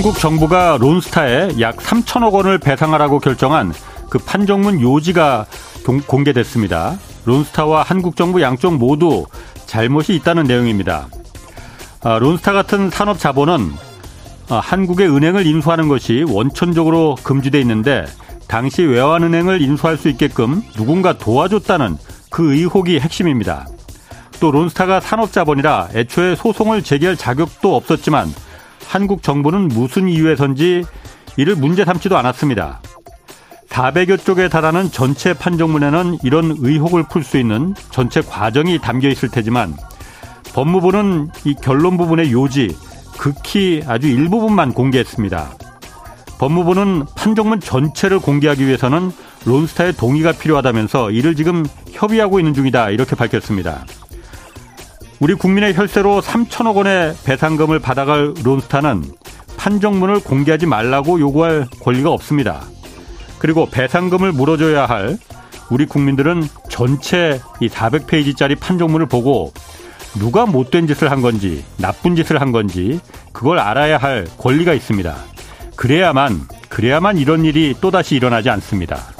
한국 정부가 론스타에 약 3천억 원을 배상하라고 결정한 그 판정문 요지가 공개됐습니다. 론스타와 한국 정부 양쪽 모두 잘못이 있다는 내용입니다. 아, 론스타 같은 산업 자본은 아, 한국의 은행을 인수하는 것이 원천적으로 금지돼 있는데 당시 외환은행을 인수할 수 있게끔 누군가 도와줬다는 그 의혹이 핵심입니다. 또 론스타가 산업자본이라 애초에 소송을 제기할 자격도 없었지만 한국 정부는 무슨 이유에선지 이를 문제 삼지도 않았습니다. 400여 쪽에 달하는 전체 판정문에는 이런 의혹을 풀 수 있는 전체 과정이 담겨 있을 테지만 법무부는 이 결론 부분의 요지, 극히 아주 일부분만 공개했습니다. 법무부는 판정문 전체를 공개하기 위해서는 론스타의 동의가 필요하다면서 이를 지금 협의하고 있는 중이다 이렇게 밝혔습니다. 우리 국민의 혈세로 3천억 원의 배상금을 받아갈 론스타는 판정문을 공개하지 말라고 요구할 권리가 없습니다. 그리고 배상금을 물어줘야 할 우리 국민들은 전체 이 400페이지짜리 판정문을 보고 누가 못된 짓을 한 건지 나쁜 짓을 한 건지 그걸 알아야 할 권리가 있습니다. 그래야만 그래야만 이런 일이 또다시 일어나지 않습니다.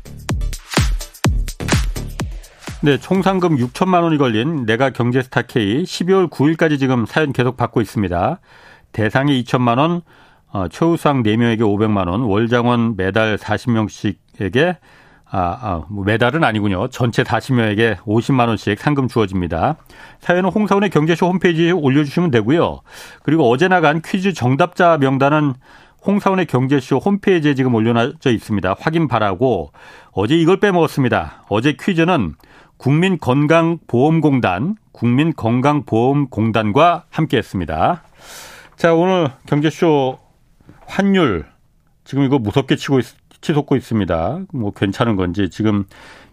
네, 총 상금 6천만 원이 걸린 내가 경제스타 K 12월 9일까지 지금 사연 계속 받고 있습니다. 대상이 2천만 원, 어, 최우상 4명에게 500만 원, 월장원 매달 40명씩에게 아, 아, 뭐 매달은 아니군요. 전체 40명에게 50만 원씩 상금 주어집니다. 사연은 홍사원의 경제쇼 홈페이지에 올려주시면 되고요. 그리고 어제 나간 퀴즈 정답자 명단은 홍사원의 경제쇼 홈페이지에 지금 올려놔져 있습니다. 확인 바라고 어제 이걸 빼먹었습니다. 어제 퀴즈는 국민건강보험공단, 국민건강보험공단과 함께했습니다. 자 오늘 경제쇼 환율 지금 이거 무섭게 치고 있, 치솟고 있습니다. 뭐 괜찮은 건지 지금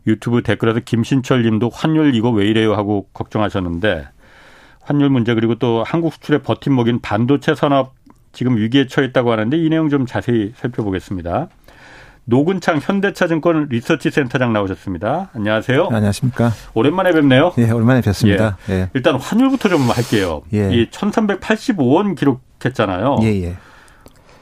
유튜브 댓글에서 김신철 님도 환율 이거 왜 이래요 하고 걱정하셨는데 환율 문제 그리고 또 한국 수출의 버팀목인 반도체 산업 지금 위기에 처했다고 하는데 이 내용 좀 자세히 살펴보겠습니다. 노근창 현대차증권 리서치 센터장 나오셨습니다. 안녕하세요. 안녕하십니까. 오랜만에 뵙네요. 예, 오랜만에 뵙습니다. 예. 예. 일단 환율부터 좀 할게요. 예. 이 1385원 기록했잖아요. 예, 예.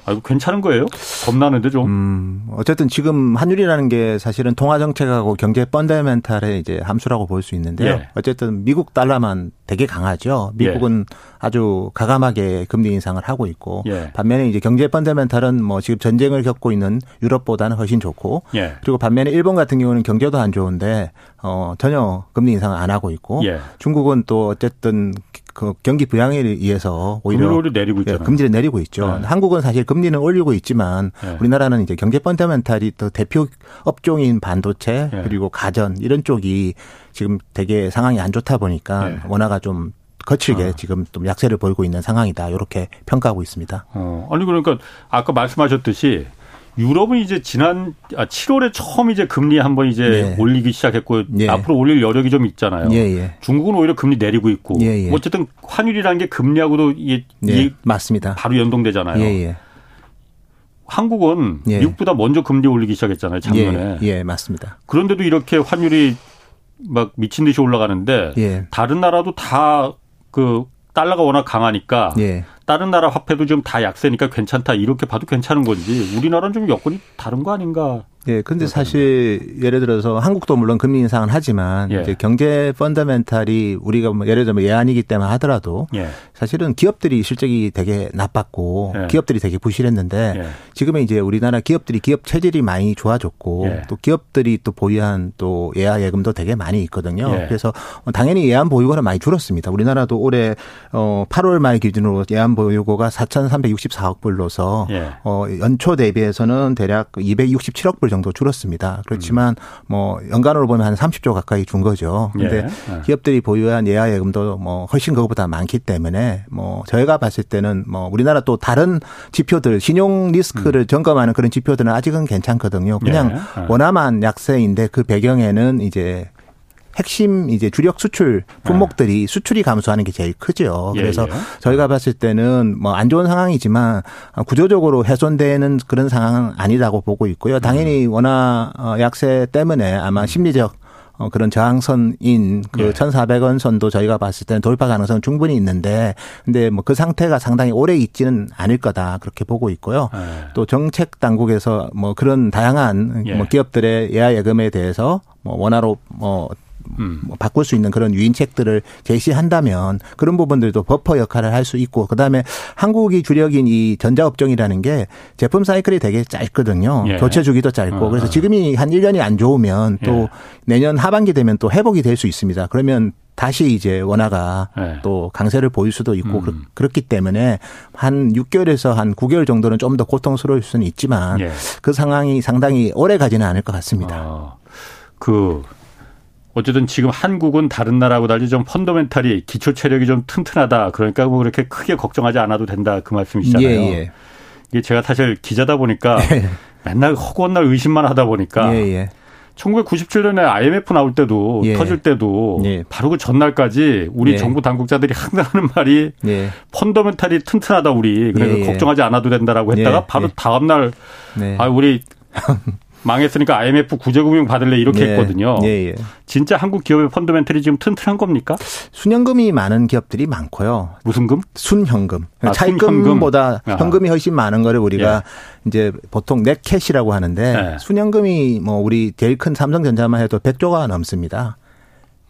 아, 괜찮은 거예요? 겁나는데 좀. 음, 어쨌든 지금 환율이라는 게 사실은 통화 정책하고 경제 펀더멘탈의 이제 함수라고 볼 수 있는데요. 예. 어쨌든 미국 달러만 되게 강하죠. 미국은 예. 아주 가감하게 금리 인상을 하고 있고 예. 반면에 이제 경제 펀더멘탈은 뭐 지금 전쟁을 겪고 있는 유럽보다는 훨씬 좋고 예. 그리고 반면에 일본 같은 경우는 경제도 안 좋은데 어 전혀 금리 인상을 안 하고 있고 예. 중국은 또 어쨌든 그 경기 부양에 의해서 오히려 금리를 내리고 있잖아요. 예, 금리를 내리고 있죠. 네. 한국은 사실 금리는 올리고 있지만 네. 우리나라는 이제 경제 펀더멘탈이 또 대표 업종인 반도체 네. 그리고 가전 이런 쪽이 지금 되게 상황이 안 좋다 보니까 네. 원화가 좀 거칠게 아. 지금 좀 약세를 보이고 있는 상황이다. 이렇게 평가하고 있습니다. 어, 아니 그러니까 아까 말씀하셨듯이 유럽은 이제 지난 아 7월에 처음 이제 금리 한번 이제 네. 올리기 시작했고 네. 앞으로 올릴 여력이 좀 있잖아요. 예, 예. 중국은 오히려 금리 내리고 있고 예, 예. 어쨌든 환율이라는 게 금리하고도 이, 네, 이 맞습니다. 바로 연동되잖아요. 예, 예. 한국은 미국보다 먼저 금리 올리기 시작했잖아요 작년에. 예, 맞습니다. 그런데도 이렇게 환율이 막 미친 듯이 올라가는데 다른 나라도 다 그 달러가 워낙 강하니까 다른 나라 화폐도 좀 다 약세니까 괜찮다. 이렇게 봐도 괜찮은 건지 우리나라는 좀 여건이 다른 거 아닌가 예, 근데 사실 예를 들어서 한국도 물론 금리 인상은 하지만 예. 이제 경제 펀더멘탈이 우리가 뭐 예를 들면 예안이기 때문에 하더라도 예. 사실은 기업들이 실적이 되게 나빴고 예. 기업들이 되게 부실했는데 예. 지금은 이제 우리나라 기업들이 기업 체질이 많이 좋아졌고 예. 또 기업들이 또 보유한 또 예하 예금도 되게 많이 있거든요. 그래서 당연히 예안 보유고는 많이 줄었습니다. 우리나라도 올해 어 8월 말 기준으로 예안 보유고가 4,364억 불로서 어 연초 대비해서는 대략 267억 불 정도 줄었습니다. 그렇지만 뭐 연간으로 보면 한 30조 가까이 준 거죠. 근데 예. 기업들이 보유한 예하 예금도 뭐 훨씬 그것보다 많기 때문에 뭐 저희가 봤을 때는 뭐 우리나라 또 다른 지표들 신용 리스크를 음. 점검하는 그런 지표들은 아직은 괜찮거든요. 그냥 예. 예. 원화만 약세인데 그 배경에는 이제 핵심 이제 주력 수출 품목들이 네. 수출이 감소하는 게 제일 크죠. 예, 그래서 예, 예. 저희가 봤을 때는 뭐 안 좋은 상황이지만 구조적으로 훼손되는 그런 상황은 아니라고 보고 있고요. 당연히 음. 원화 어, 약세 때문에 아마 음. 심리적 어, 그런 저항선인 그 예. 1,400원 선도 저희가 봤을 때는 돌파 가능성은 충분히 있는데 근데 뭐 그 상태가 상당히 오래 있지는 않을 거다 그렇게 보고 있고요. 예. 또 정책 당국에서 뭐 그런 다양한 예. 뭐 기업들의 예하 예금에 대해서 뭐 원화로 뭐 음. 뭐 바꿀 수 있는 그런 유인책들을 제시한다면 그런 부분들도 버퍼 역할을 할 수 있고 그다음에 한국이 주력인 이 전자업종이라는 게 제품 사이클이 되게 짧거든요. 예. 교체 주기도 짧고 어, 그래서 어. 지금이 한 1년이 안 좋으면 또 예. 내년 하반기 되면 또 회복이 될 수 있습니다. 그러면 다시 이제 원화가 네. 또 강세를 보일 수도 있고 음. 그렇기 때문에 한 6개월에서 한 9개월 정도는 좀 더 고통스러울 수는 있지만 예. 그 상황이 상당히 오래 가지는 않을 것 같습니다. 어, 그 어쨌든 지금 한국은 다른 나라하고 달리 좀 펀더멘탈이 기초 체력이 좀 튼튼하다. 그러니까 뭐 그렇게 크게 걱정하지 않아도 된다. 그 말씀이시잖아요. 예, 예. 이게 제가 사실 기자다 보니까 예. 맨날 허구한 날 의심만 하다 보니까 예, 예. 1997년에 IMF 나올 때도 예. 터질 때도 예. 바로 그 전날까지 우리 예. 정부 당국자들이 항상 하는 말이 예. 펀더멘탈이 튼튼하다 우리 그래서 예, 걱정하지 않아도 된다라고 했다가 바로 다음 날 네. 아 우리 망했으니까 IMF 구제금융 받을래 이렇게 네. 했거든요. 예, 예. 진짜 한국 기업의 펀더멘털이 지금 튼튼한 겁니까? 순현금이 많은 기업들이 많고요. 무슨 금? 순현금. 아, 차입금보다 현금이 훨씬 많은 거를 우리가 예. 이제 보통 넷캐시라고 하는데 예. 순현금이 뭐 우리 제일 큰 삼성전자만 해도 100조가 넘습니다.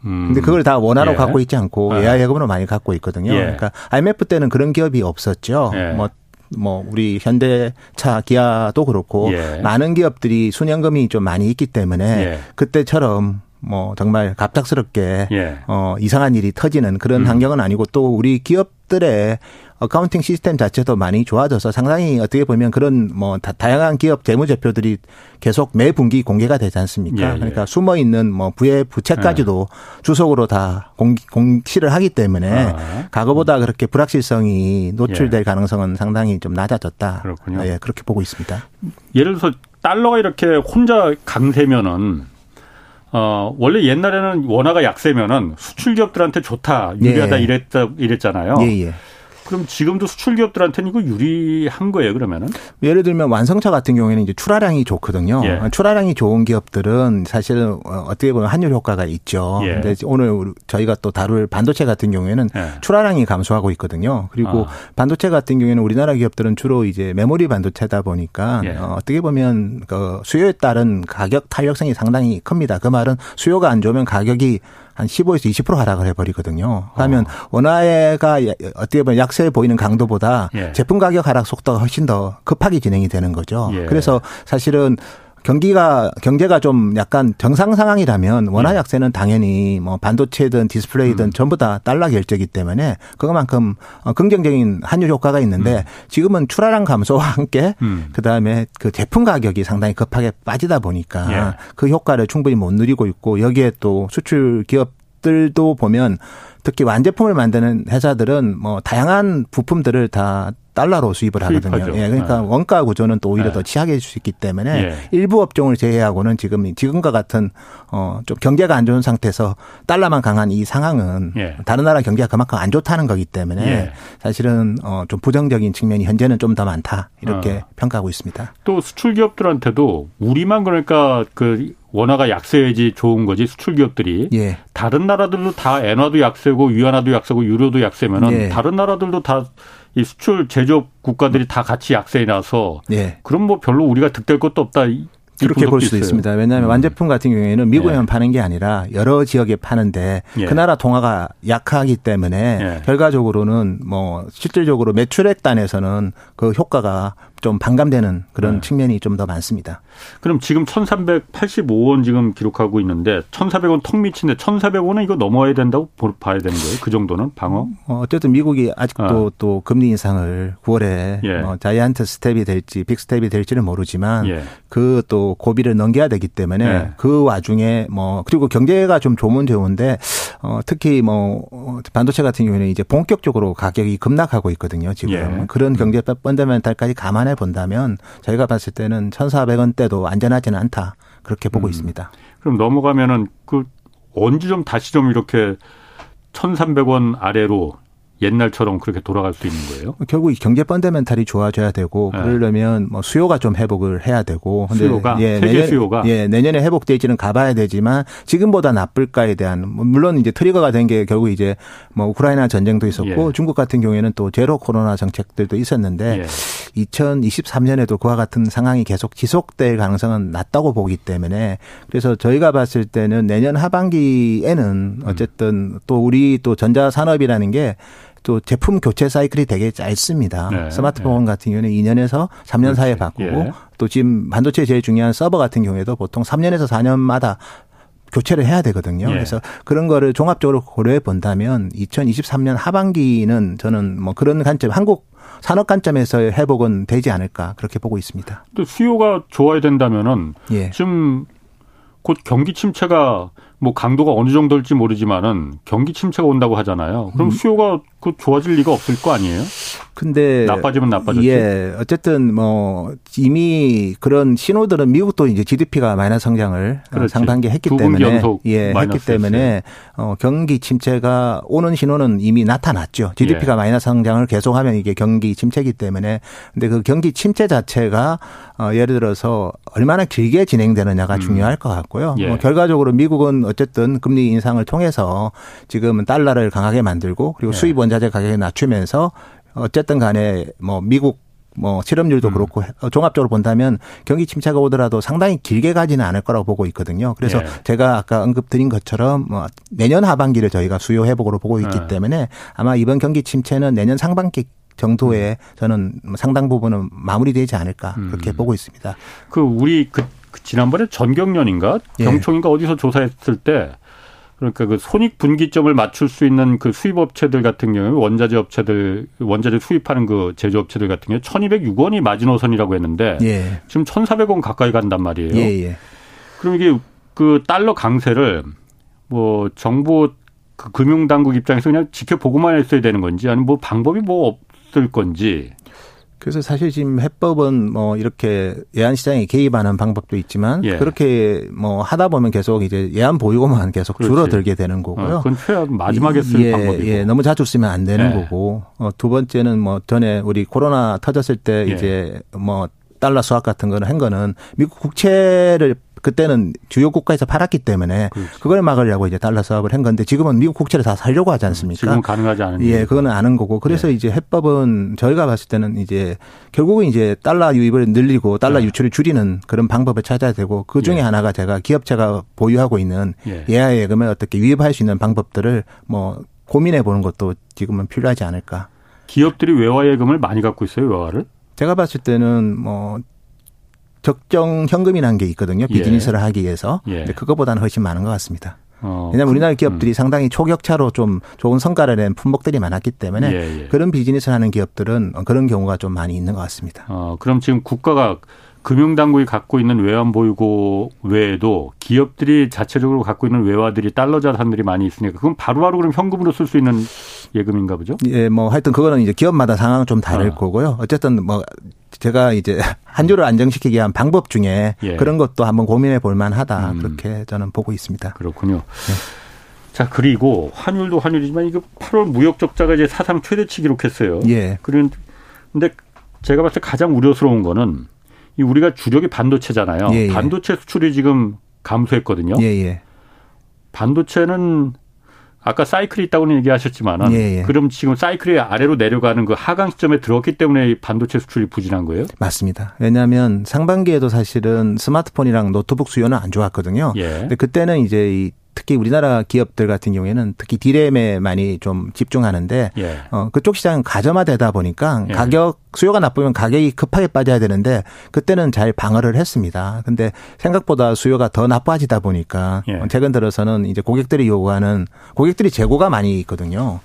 음. 근데 그걸 다 원화로 예. 갖고 있지 않고 예. 예하 예금으로 많이 갖고 있거든요. 예. 그러니까 IMF 때는 그런 기업이 없었죠. 예. 뭐 뭐 우리 현대차 기아도 그렇고 예. 많은 기업들이 순현금이 좀 많이 있기 때문에 예. 그때처럼 뭐 정말 갑작스럽게 예. 어 이상한 일이 터지는 그런 음. 환경은 아니고 또 우리 기업들의 accounting 시스템 자체도 많이 좋아져서 상당히 어떻게 보면 그런 뭐 다, 양한 기업 재무제표들이 계속 매 분기 공개가 되지 않습니까? 예, 예. 그러니까 숨어 있는 뭐 부외 부채까지도 예. 주석으로 다 공, 공시를 하기 때문에 아. 과거보다 그렇게 불확실성이 노출될 예. 가능성은 상당히 좀 낮아졌다. 그렇군요. 예, 그렇게 보고 있습니다. 예를 들어서 달러가 이렇게 혼자 강세면은 어, 원래 옛날에는 원화가 약세면은 수출 기업들한테 좋다, 유리하다 예. 이랬다, 이랬잖아요. 예, 예. 그럼 지금도 수출 기업들한테는 이거 유리한 거예요, 그러면은? 예를 들면 완성차 같은 경우에는 이제 출하량이 좋거든요. 예. 출하량이 좋은 기업들은 사실은 어떻게 보면 환율 효과가 있죠. 예. 근데 오늘 저희가 또 다룰 반도체 같은 경우에는 예. 출하량이 감소하고 있거든요. 그리고 아. 반도체 같은 경우에는 우리나라 기업들은 주로 이제 메모리 반도체다 보니까 예. 어, 어떻게 보면 그 수요에 따른 가격 탄력성이 상당히 큽니다. 그 말은 수요가 안 좋으면 가격이 한 15에서 20% 하락을 해버리거든요. 그러면 어. 원화가 어떻게 보면 약세 보이는 강도보다 예. 제품 가격 하락 속도가 훨씬 더 급하게 진행이 되는 거죠. 예. 그래서 사실은 경기가 경제가 좀 약간 정상 상황이라면 원화 예. 약세는 당연히 뭐 반도체든 디스플레이든 음. 전부 다 달러 결제이기 때문에 그만큼 어, 긍정적인 환율 효과가 있는데 음. 지금은 출하량 감소와 함께 음. 그다음에 그 제품 가격이 상당히 급하게 빠지다 보니까 예. 그 효과를 충분히 못 누리고 있고 여기에 또 수출 기업 들도 보면 특히 완제품을 만드는 회사들은 뭐 다양한 부품들을 다 달러로 수입을 하거든요. 수입하죠. 예, 그러니까 네. 원가 구조는 또 오히려 네. 더 취하게 해줄 수 있기 때문에 예. 일부 업종을 제외하고는 지금 지금과 같은 어좀 경제가 안 좋은 상태에서 달러만 강한 이 상황은 예. 다른 나라 경제가 그만큼 안 좋다는 거기 때문에 예. 사실은 어좀 부정적인 측면이 현재는 좀 더 많다 이렇게 어. 평가하고 있습니다. 또 수출 기업들한테도 우리만 그러니까 그 원화가 약세야지 좋은 거지 수출 기업들이 예. 다른 나라들도 다 엔화도 약세고 위안화도 약세고 유로도 약세면은 예. 다른 나라들도 다 이 수출 제조업 국가들이 다 같이 약세에 나서 예. 그럼 뭐 별로 우리가 득될 것도 없다. 그렇게 볼 수도 있습니다. 왜냐하면 음. 완제품 같은 경우에는 미국에만 예. 파는 게 아니라 여러 지역에 파는데 예. 그 나라 통화가 약하기 때문에 예. 결과적으로는 뭐 실질적으로 매출액 단에서는 그 효과가 좀 반감되는 그런 네. 측면이 좀 더 많습니다. 그럼 지금 1,385원 지금 기록하고 있는데 1,400원 턱 밑인데 1,400원은 이거 넘어야 된다고 봐야 되는 거예요? 그 정도는 방어? 어, 어쨌든 미국이 아직도 어. 또 금리 인상을 9월에 예. 뭐 giant step이 될지 big step이 될지는 모르지만 예. 그또 고비를 넘겨야 되기 때문에 예. 그 와중에 뭐 그리고 경제가 좀 좋으면 좋은데 어, 특히 뭐 반도체 같은 경우에는 이제 본격적으로 가격이 급락하고 있거든요. 지금 예. 그런 경제 펀더멘탈까지 감안 해 본다면 저희가 봤을 때는 1,400원대도 안전하지는 않다. 그렇게 보고 음. 있습니다. 그럼 넘어가면은 그 언제 좀 다시 좀 이렇게 1,300원 아래로 옛날처럼 그렇게 돌아갈 수 있는 거예요? 결국 경제 펀더멘탈이 좋아져야 되고 네. 그러려면 뭐 수요가 좀 회복을 해야 되고 근데 수요가 예, 세계 내년, 수요가 예 내년에 회복될지는 가봐야 되지만 지금보다 나쁠까에 대한 뭐 물론 이제 트리거가 된 게 결국 이제 뭐 우크라이나 전쟁도 있었고 예. 중국 같은 경우에는 또 제로 코로나 정책들도 있었는데 예. 2023년에도 그와 같은 상황이 계속 지속될 가능성은 낮다고 보기 때문에 그래서 저희가 봤을 때는 내년 하반기에는 어쨌든 음. 또 우리 또 전자 산업이라는 게 또 제품 교체 사이클이 되게 짧습니다. 네. 스마트폰 네. 같은 경우는 2년에서 3년 사이에 바꾸고 예. 또 지금 반도체 제일 중요한 서버 같은 경우에도 보통 3년에서 4년마다 교체를 해야 되거든요. 예. 그래서 그런 거를 종합적으로 고려해 본다면 2023년 하반기는 저는 뭐 그런 관점 한국 산업 관점에서 회복은 되지 않을까 그렇게 보고 있습니다. 또 수요가 좋아야 된다면은 예. 지금 곧 경기 침체가 뭐 강도가 어느 정도일지 모르지만은 경기 침체가 온다고 하잖아요. 그럼 음. 수요가 그 좋아질 리가 없을 거 아니에요? 근데 나빠지면 나빠졌지. 예, 어쨌든 뭐 이미 그런 신호들은 미국도 이제 GDP가 마이너스 성장을 그렇지. 상반기 했기 때문에 예, 했기 때문에 어 경기 침체가 오는 신호는 이미 나타났죠. GDP가 예. 마이너스 성장을 계속하면 이게 경기 침체이기 때문에 근데 그 경기 침체 자체가 어 예를 들어서 얼마나 길게 진행되느냐가 음. 중요할 것 같고요. 예. 뭐 결과적으로 미국은 어쨌든 금리 인상을 통해서 지금은 달러를 강하게 만들고 그리고 예. 수입 원자 재 가격을 낮추면서 어쨌든 간에 뭐 미국 뭐 실업률도 음. 그렇고 종합적으로 본다면 경기 침체가 오더라도 상당히 길게 가지는 않을 거라고 보고 있거든요. 그래서 예. 제가 아까 언급드린 것처럼 뭐 내년 하반기를 저희가 수요 회복으로 보고 있기 예. 때문에 아마 이번 경기 침체는 내년 상반기 정도에 음. 저는 상당 부분은 마무리되지 않을까 그렇게 음. 보고 있습니다. 그 우리 그, 그 지난번에 전경련인가 예. 경총인가 어디서 조사했을 때 그러니까 그 손익 분기점을 맞출 수 있는 그 수입 업체들 같은 경우에 원자재 업체들 원자재 수입하는 그 제조 업체들 같은 경우에 1,206원이 마지노선이라고 했는데 예. 지금 1,400원 가까이 간단 말이에요. 예, 예. 그럼 이게 그 달러 강세를 뭐 정부 그 금융 당국 입장에서 그냥 지켜보고만 했어야 되는 건지 아니면 뭐 방법이 뭐 없을 건지 그래서 사실 지금 해법은 뭐 이렇게 예안 시장에 개입하는 방법도 있지만 예. 그렇게 뭐 하다 보면 계속 이제 예안 보유고만 계속 그렇지. 줄어들게 되는 거고요. 어, 그건 최악 마지막에 쓸 예, 방법이고. 예, 너무 자주 쓰면 안 되는 예. 거고. 어, 두 번째는 뭐 전에 우리 코로나 터졌을 때 예. 이제 뭐 달러 수학 같은 거는 한 거는 미국 국채를 그때는 주요 국가에서 팔았기 때문에 그렇지. 그걸 막으려고 이제 달러 사업을 한 건데 지금은 미국 국채를 다 살려고 하지 않습니까? 지금 가능하지 않은. 예, 그거는 아는 거고. 그래서 예. 이제 해법은 저희가 봤을 때는 이제 결국은 이제 달러 유입을 늘리고 달러 예. 유출을 줄이는 그런 방법을 찾아야 되고 그 중에 예. 하나가 제가 기업체가 보유하고 있는 예. 예하 예금을 어떻게 유입할 수 있는 방법들을 뭐 고민해 보는 것도 지금은 필요하지 않을까. 기업들이 외화 예금을 많이 갖고 있어요, 외화를? 제가 봤을 때는 뭐 적정 현금이라는 게 있거든요. 예. 비즈니스를 예. 하기 위해서. 예. 근데 그것보다는 훨씬 많은 것 같습니다. 어, 왜냐하면 우리나라 그, 기업들이 음. 상당히 초격차로 좀 좋은 성과를 낸 품목들이 많았기 때문에 예, 예. 그런 비즈니스를 하는 기업들은 그런 경우가 좀 많이 있는 것 같습니다. 어, 그럼 지금 국가가 금융당국이 갖고 있는 외환 보유고 외에도 기업들이 자체적으로 갖고 있는 외화들이 달러 자산들이 많이 있으니까 그건 바로바로 그럼 현금으로 쓸 수 있는 예금인가 보죠? 예, 뭐 하여튼 그거는 이제 기업마다 상황은 좀 다를 어. 거고요. 어쨌든 뭐 제가 이제 한 주를 안정시키기 위한 방법 중에 예. 그런 것도 한번 고민해 볼 만하다. 음. 그렇게 저는 보고 있습니다. 그렇군요. 네. 자, 그리고 환율도 환율이지만 이거 8월 무역 적자가 이제 사상 최대치 기록했어요. 예. 그런데 제가 봤을 때 가장 우려스러운 거는 이 우리가 주력이 반도체잖아요. 예, 예. 반도체 수출이 지금 감소했거든요. 예, 예. 반도체는 아까 사이클이 있다고는 얘기하셨지만은 예, 예. 그럼 지금 사이클이 아래로 내려가는 그 하강 시점에 들어왔기 때문에 반도체 수출이 부진한 거예요? 맞습니다. 왜냐하면 상반기에도 사실은 스마트폰이랑 노트북 수요는 안 좋았거든요. 예. 근데 그때는 이제 이 특히 우리나라 기업들 같은 경우에는 특히 디램에 많이 좀 집중하는데 예. 어, 그쪽 시장은 가점화되다 보니까 예. 가격 수요가 나쁘면 가격이 급하게 빠져야 되는데 그때는 잘 방어를 했습니다. 근데 생각보다 수요가 더 나빠지다 보니까 예. 최근 들어서는 이제 고객들이 요구하는 고객들이 재고가 많이 있거든요.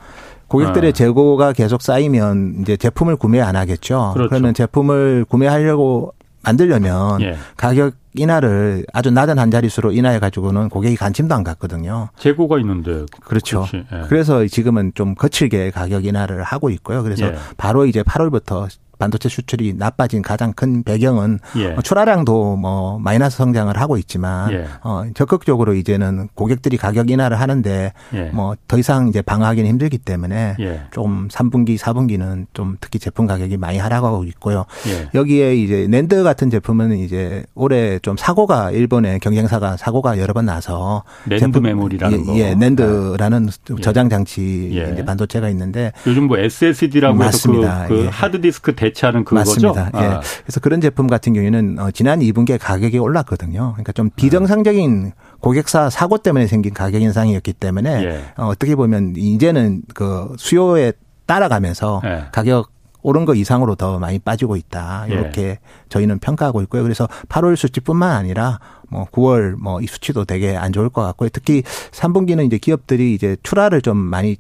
고객들의 아. 재고가 계속 쌓이면 이제 제품을 구매 안 하겠죠. 그렇죠. 그러면 제품을 구매하려고 만들려면 예. 가격 인하를 아주 낮은 한 자릿수로 인하해 가지고는 고객이 관심도 안 갖거든요. 재고가 있는데 그렇죠. 예. 그래서 지금은 좀 거칠게 가격 인하를 하고 있고요. 그래서 예. 바로 이제 8월부터 반도체 수출이 나빠진 가장 큰 배경은 예. 어, 출하량도 뭐 마이너스 성장을 하고 있지만 예. 어 적극적으로 이제는 고객들이 가격 인하를 하는데 예. 뭐더 이상 이제 방어하기는 힘들기 때문에 예. 좀 3분기, 4분기는 좀 특히 제품 가격이 많이 하락하고 있고요. 예. 여기에 이제 낸드 같은 제품은 이제 올해 좀 사고가 일본의 경쟁사가 사고가 여러 번 나서 낸드 제품, 메모리라는 거. 예, 낸드라는 예. 저장 장치 이제 반도체가 있는데 요즘 뭐 SSD라고 맞습니다. 해서 그, 그 하드 디스크 대 대체하는 그거죠. 맞습니다. 예. 아. 그래서 그런 제품 같은 경우에는 어, 지난 2분기에 가격이 올랐거든요. 그러니까 좀 비정상적인 고객사 사고 때문에 생긴 가격 인상이었기 때문에 예. 어, 어떻게 보면 이제는 그 수요에 따라가면서 예. 가격 오른 거 이상으로 더 많이 빠지고 있다. 이렇게 예. 저희는 평가하고 있고요. 그래서 8월 수치뿐만 아니라 뭐 9월 뭐 이 수치도 되게 안 좋을 것 같고요. 특히 3분기는 이제 기업들이 이제 출하를 좀 많이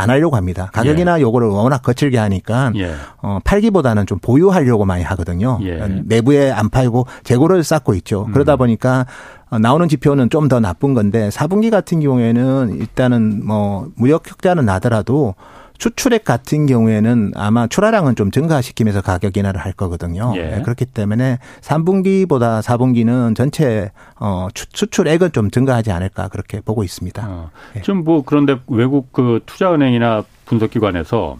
안 하려고 합니다. 가격이나 예. 요거를 워낙 거칠게 하니까 예. 어, 팔기보다는 좀 보유하려고 많이 하거든요. 예. 내부에 안 팔고 재고를 쌓고 있죠. 음. 그러다 보니까 어, 나오는 지표는 좀 더 나쁜 건데 4분기 같은 경우에는 일단은 뭐 무역 흑자는 나더라도 수출액 같은 경우에는 아마 출하량은 좀 증가시키면서 가격 인하를 할 거거든요. 예. 네, 그렇기 때문에 3분기보다 4분기는 전체 어 수출액은 좀 증가하지 않을까 그렇게 보고 있습니다. 어. 예. 좀뭐 그런데 외국 그 투자은행이나 분석기관에서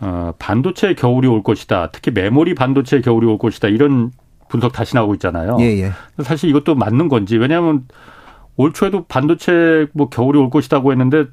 어 반도체 겨울이 올 것이다. 특히 메모리 반도체 겨울이 올 것이다. 이런 분석 다시 나오고 있잖아요. 예, 예. 사실 이것도 맞는 건지 왜냐하면 올 초에도 반도체 뭐 겨울이 올 것이다고 했는데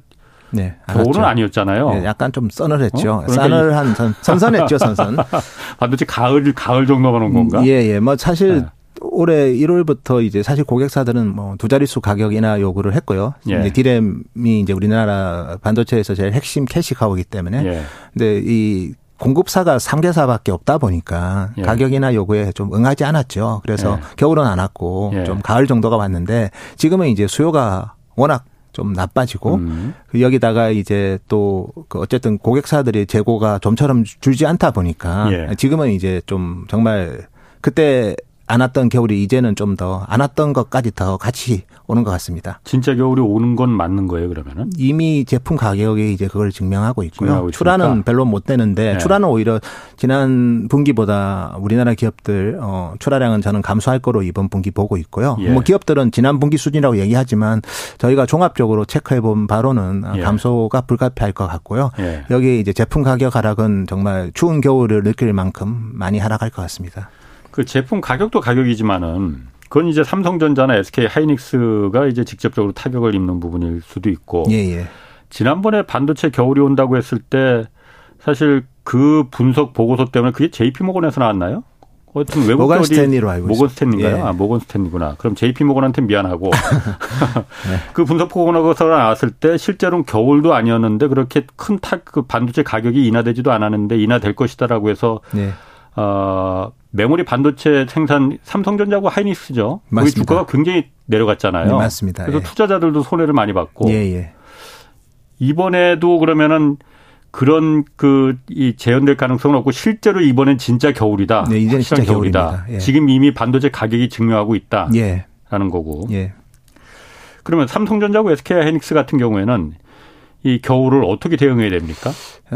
네, 겨울은 아니었잖아요. 네, 약간 좀 서늘했죠. 어? 그러니까 싸늘한 선, 선선했죠, 선선. 반도체 가을 가을 정도만 온 건가? 음, 예, 예. 뭐 사실 네. 올해 1월부터 이제 사실 고객사들은 뭐 두 자릿수 가격이나 요구를 했고요. 예. 이제 디램이 이제 우리나라 반도체에서 제일 핵심 캐시카우기 때문에. 예. 근데 이 공급사가 3개사밖에 없다 보니까 예. 가격이나 요구에 좀 응하지 않았죠. 그래서 예. 겨울은 안 왔고 예. 좀 가을 정도가 왔는데 지금은 이제 수요가 워낙 좀 나빠지고 음. 그 여기다가 이제 또그 어쨌든 고객사들의 재고가 좀처럼 줄지 않다 보니까 예. 지금은 이제 좀 정말 그때 안 왔던 겨울이 이제는 좀 더 안 왔던 것까지 더 같이 오는 것 같습니다. 진짜 겨울이 오는 건 맞는 거예요, 그러면은? 이미 제품 가격이 이제 그걸 증명하고 있고요. 증명하고 출하는 별로 못 되는데 네. 출하는 오히려 지난 분기보다 우리나라 기업들 어 출하량은 저는 감소할 거로 이번 분기 보고 있고요. 예. 뭐 기업들은 지난 분기 수준이라고 얘기하지만 저희가 종합적으로 체크해 본 바로는 예. 감소가 불가피할 것 같고요. 예. 여기 이제 제품 가격 하락은 정말 추운 겨울을 느낄 만큼 많이 하락할 것 같습니다. 그 제품 가격도 가격이지만은 그건 이제 삼성전자나 SK 하이닉스가 이제 직접적으로 타격을 입는 부분일 수도 있고. 예, 예. 지난번에 반도체 겨울이 온다고 했을 때 사실 그 분석 보고서 때문에 그게 JP 모건에서 나왔나요? 어떤 외국 모건 스탠리로 알고 모건 스탠리인가요? 예. 아, 모건 스탠리구나. 그럼 JP 모건한테 미안하고 네. 그 분석 보고서가 나왔을 때 실제로는 겨울도 아니었는데 그렇게 큰 타, 그 반도체 가격이 인하되지도 않았는데 인하될 것이다라고 해서 네. 어, 메모리 반도체 생산 삼성전자고 하이닉스죠. 맞습니다. 거기 주가가 굉장히 내려갔잖아요. 네, 맞습니다. 그래서 예. 투자자들도 손해를 많이 받고. 예, 예. 이번에도 그러면은 그런 그 이 재현될 가능성은 없고 실제로 이번엔 진짜 겨울이다. 네, 이제는 진짜 겨울이다. 예. 지금 이미 반도체 가격이 증명하고 있다. 예. 라는 거고. 예. 그러면 삼성전자고 SK 하이닉스 같은 경우에는 이 겨울을 어떻게 대응해야 됩니까?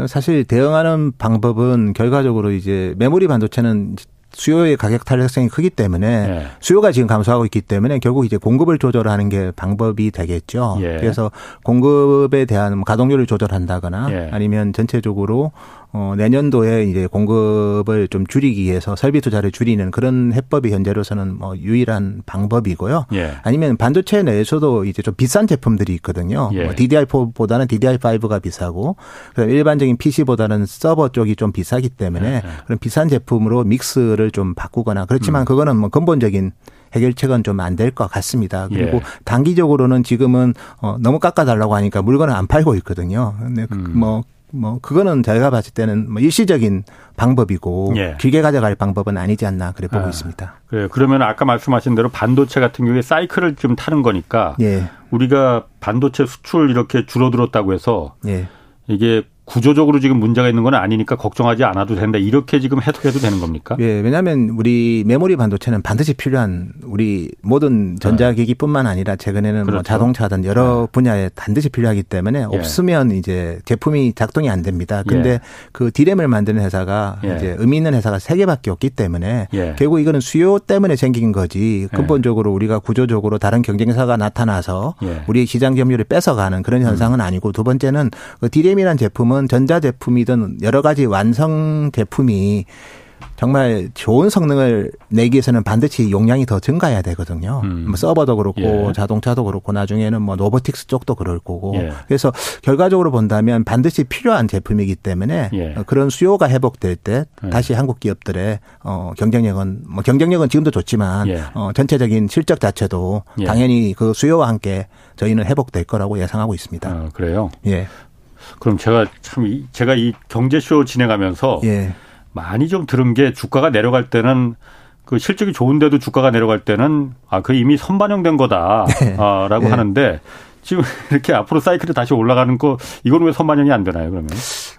사실 대응하는 방법은 결과적으로 이제 메모리 반도체는 수요의 가격 탄력성이 크기 때문에 예. 수요가 지금 감소하고 있기 때문에 결국 이제 공급을 조절하는 게 방법이 되겠죠. 예. 그래서 공급에 대한 뭐 가동률을 조절한다거나 예. 아니면 전체적으로 어, 내년도에 이제 공급을 좀 줄이기 위해서 설비 투자를 줄이는 그런 해법이 현재로서는 뭐 유일한 방법이고요. 예. 아니면 반도체 내에서도 이제 좀 비싼 제품들이 있거든요. 예. 뭐 DDR4보다는 DDR5가 비싸고 일반적인 PC보다는 서버 쪽이 좀 비싸기 때문에 예. 그런 비싼 제품으로 믹스를 좀 바꾸거나 그렇지만 음. 그거는 뭐 근본적인 해결책은 좀 안 될 것 같습니다. 그리고 예. 단기적으로는 지금은 어 너무 깎아달라고 하니까 물건을 안 팔고 있거든요. 근데 그 음. 뭐 뭐 그거는 제가 봤을 때는 뭐 일시적인 방법이고 예. 길게 가져갈 방법은 아니지 않나 그래 보고 아, 있습니다. 그래 그러면 아까 말씀하신 대로 반도체 같은 경우에 사이클을 좀 타는 거니까 예. 우리가 반도체 수출 이렇게 줄어들었다고 해서 예. 이게 구조적으로 지금 문제가 있는 건 아니니까 걱정하지 않아도 된다. 이렇게 지금 해석해도 되는 겁니까? 예, 왜냐하면 우리 메모리 반도체는 반드시 필요한 우리 모든 전자기기뿐만 아니라 최근에는 뭐 그렇죠. 뭐 자동차든 여러 네. 분야에 반드시 필요하기 때문에 예. 없으면 이제 제품이 작동이 안 됩니다. 근데 예. 그 디램을 만드는 회사가 예. 이제 의미 있는 회사가 세 개밖에 없기 때문에 예. 결국 이거는 수요 때문에 생긴 거지 예. 근본적으로 우리가 구조적으로 다른 경쟁사가 나타나서 예. 우리 시장 점유율을 뺏어가는 그런 현상은 음. 아니고 두 번째는 그 디램이란 제품은 제품은 전자제품이든 여러 가지 완성 제품이 정말 좋은 성능을 내기 위해서는 반드시 용량이 더 증가해야 되거든요. 음. 뭐 서버도 그렇고 예. 자동차도 그렇고 나중에는 뭐 로보틱스 쪽도 그럴 거고. 예. 그래서 결과적으로 본다면 반드시 필요한 제품이기 때문에 예. 그런 수요가 회복될 때 예. 다시 한국 기업들의 어 경쟁력은 뭐 경쟁력은 지금도 좋지만 예. 어 전체적인 실적 자체도 예. 당연히 그 수요와 함께 저희는 회복될 거라고 예상하고 있습니다. 아, 그래요? 예. 그럼 제가 참 제가 이 경제쇼 진행하면서 예. 많이 좀 들은 게 주가가 내려갈 때는 그 실적이 좋은데도 주가가 내려갈 때는 아 그 이미 선반영된 거다라고 네. 아, 네. 하는데 지금 이렇게 앞으로 사이클이 다시 올라가는 거 이건 왜 선반영이 안 되나요 그러면?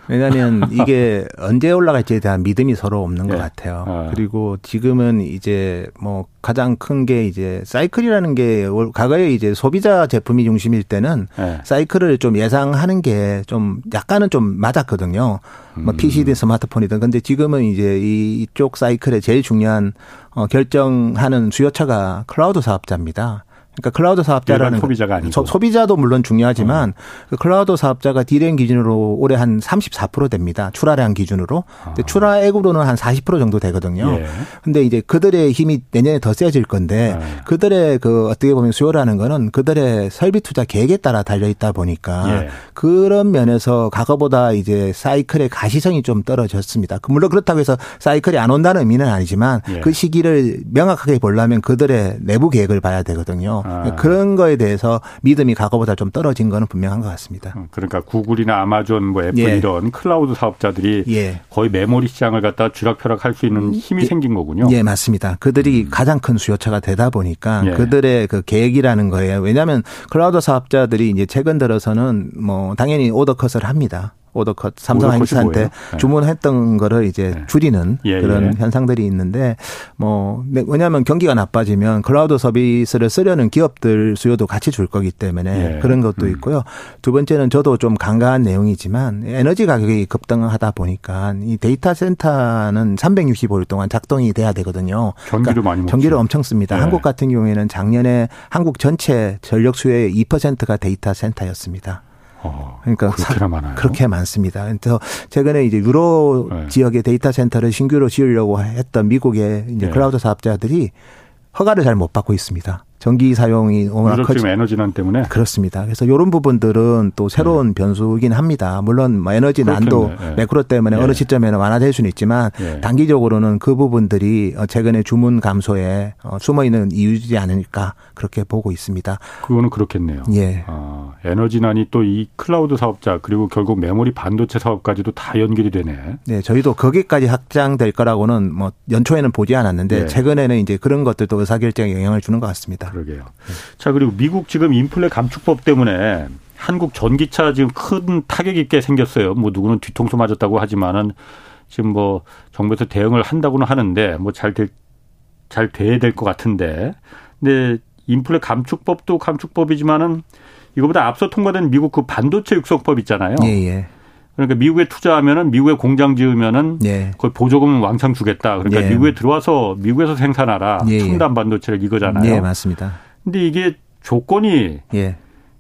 왜냐하면 이게 언제 올라갈지에 대한 믿음이 서로 없는 네. 것 같아요. 아. 그리고 지금은 이제 뭐 가장 큰 게 이제 사이클이라는 게 과거에 이제 소비자 제품이 중심일 때는 네. 사이클을 좀 예상하는 게 좀 약간은 좀 맞았거든요. 뭐 음. PC든 스마트폰이든 근데 지금은 이제 이쪽 사이클의 제일 중요한 어 결정하는 수요처가 클라우드 사업자입니다. 그러니까 클라우드 사업자라는 소비자가 아니고 소, 비자도 물론 중요하지만 어. 그 클라우드 사업자가 디램 기준으로 올해 한 34% 됩니다. 출하량 기준으로. 아. 출하액으로는 한 40% 정도 되거든요. 예. 근데 이제 그들의 힘이 내년에 더 세질 건데 예. 그들의 그 어떻게 보면 수요라는 거는 그들의 설비 투자 계획에 따라 달려 있다 보니까 예. 그런 면에서 과거보다 이제 사이클의 가시성이 좀 떨어졌습니다. 그 물론 그렇다고 해서 사이클이 안 온다는 의미는 아니지만 예. 그 시기를 명확하게 보려면 그들의 내부 계획을 봐야 되거든요. 아. 그런 거에 대해서 믿음이 과거보다 좀 떨어진 거는 분명한 것 같습니다. 음, 그러니까 구글이나 아마존, 뭐 애플 예. 이런 클라우드 사업자들이 예. 거의 메모리 시장을 갖다 쥐락펴락할 수 있는 힘이 예. 생긴 거군요. 예, 맞습니다. 그들이 음. 가장 큰 수요처가 되다 보니까 예. 그들의 그 계획이라는 거예요. 왜냐하면 클라우드 사업자들이 이제 최근 들어서는 뭐 당연히 오더 컷을 합니다. order cut 삼성 하이닉스한테 네. 주문했던 거를 이제 네. 줄이는 예, 그런 예. 현상들이 있는데 뭐 네, 왜냐하면 경기가 나빠지면 클라우드 서비스를 쓰려는 기업들 수요도 같이 줄 거기 때문에 예. 그런 것도 음. 있고요. 두 번째는 저도 좀 간과한 내용이지만 에너지 가격이 급등하다 보니까 이 데이터 센터는 365일 동안 작동이 돼야 되거든요. 전기를 그러니까 많이 전기를 엄청 씁니다. 예. 한국 같은 경우에는 작년에 한국 전체 전력 수요의 2%가 데이터 센터였습니다. 어, 그러니까 그렇게나 많아요. 그렇게 많습니다. 그래서 최근에 이제 유로 네. 지역의 데이터 센터를 신규로 지으려고 했던 미국의 이제 네. 클라우드 사업자들이 허가를 잘 못 받고 있습니다. 전기 사용이 워낙 커지 에너지난 때문에 그렇습니다. 그래서 이런 부분들은 또 새로운 네. 변수이긴 합니다. 물론 뭐 에너지 난도 네. 매크로 때문에 네. 어느 시점에는 완화될 수는 있지만 네. 단기적으로는 그 부분들이 어, 최근에 주문 감소에 어, 숨어 있는 이유지 않을까 그렇게 보고 있습니다. 그거는 그렇겠네요. 예. 아, 에너지난이 또 이 클라우드 사업자 그리고 결국 메모리 반도체 사업까지도 다 연결이 되네. 네, 저희도 거기까지 확장될 거라고는 뭐 연초에는 보지 않았는데 네. 최근에는 이제 그런 것들도 의사결정에 영향을 주는 것 같 습니다. 그러게요. 자, 그리고 미국 지금 인플레 감축법 때문에 한국 전기차 지금 큰 타격 있게 생겼어요. 뭐 누구는 뒤통수 맞았다고 하지만은 지금 뭐 정부에서 대응을 한다고는 하는데 뭐 잘 될, 잘 돼야 될 것 같은데. 근데 인플레 감축법도 감축법이지만은 이거보다 앞서 통과된 미국 그 반도체 육성법 있잖아요. 예, 예. 그러니까 미국에 투자하면은 미국에 공장 지으면은 예. 그 보조금 왕창 주겠다. 그러니까 예. 미국에 들어와서 미국에서 생산하라. 예. 첨단 반도체를 이거잖아요. 예, 맞습니다. 근데 이게 조건이 예.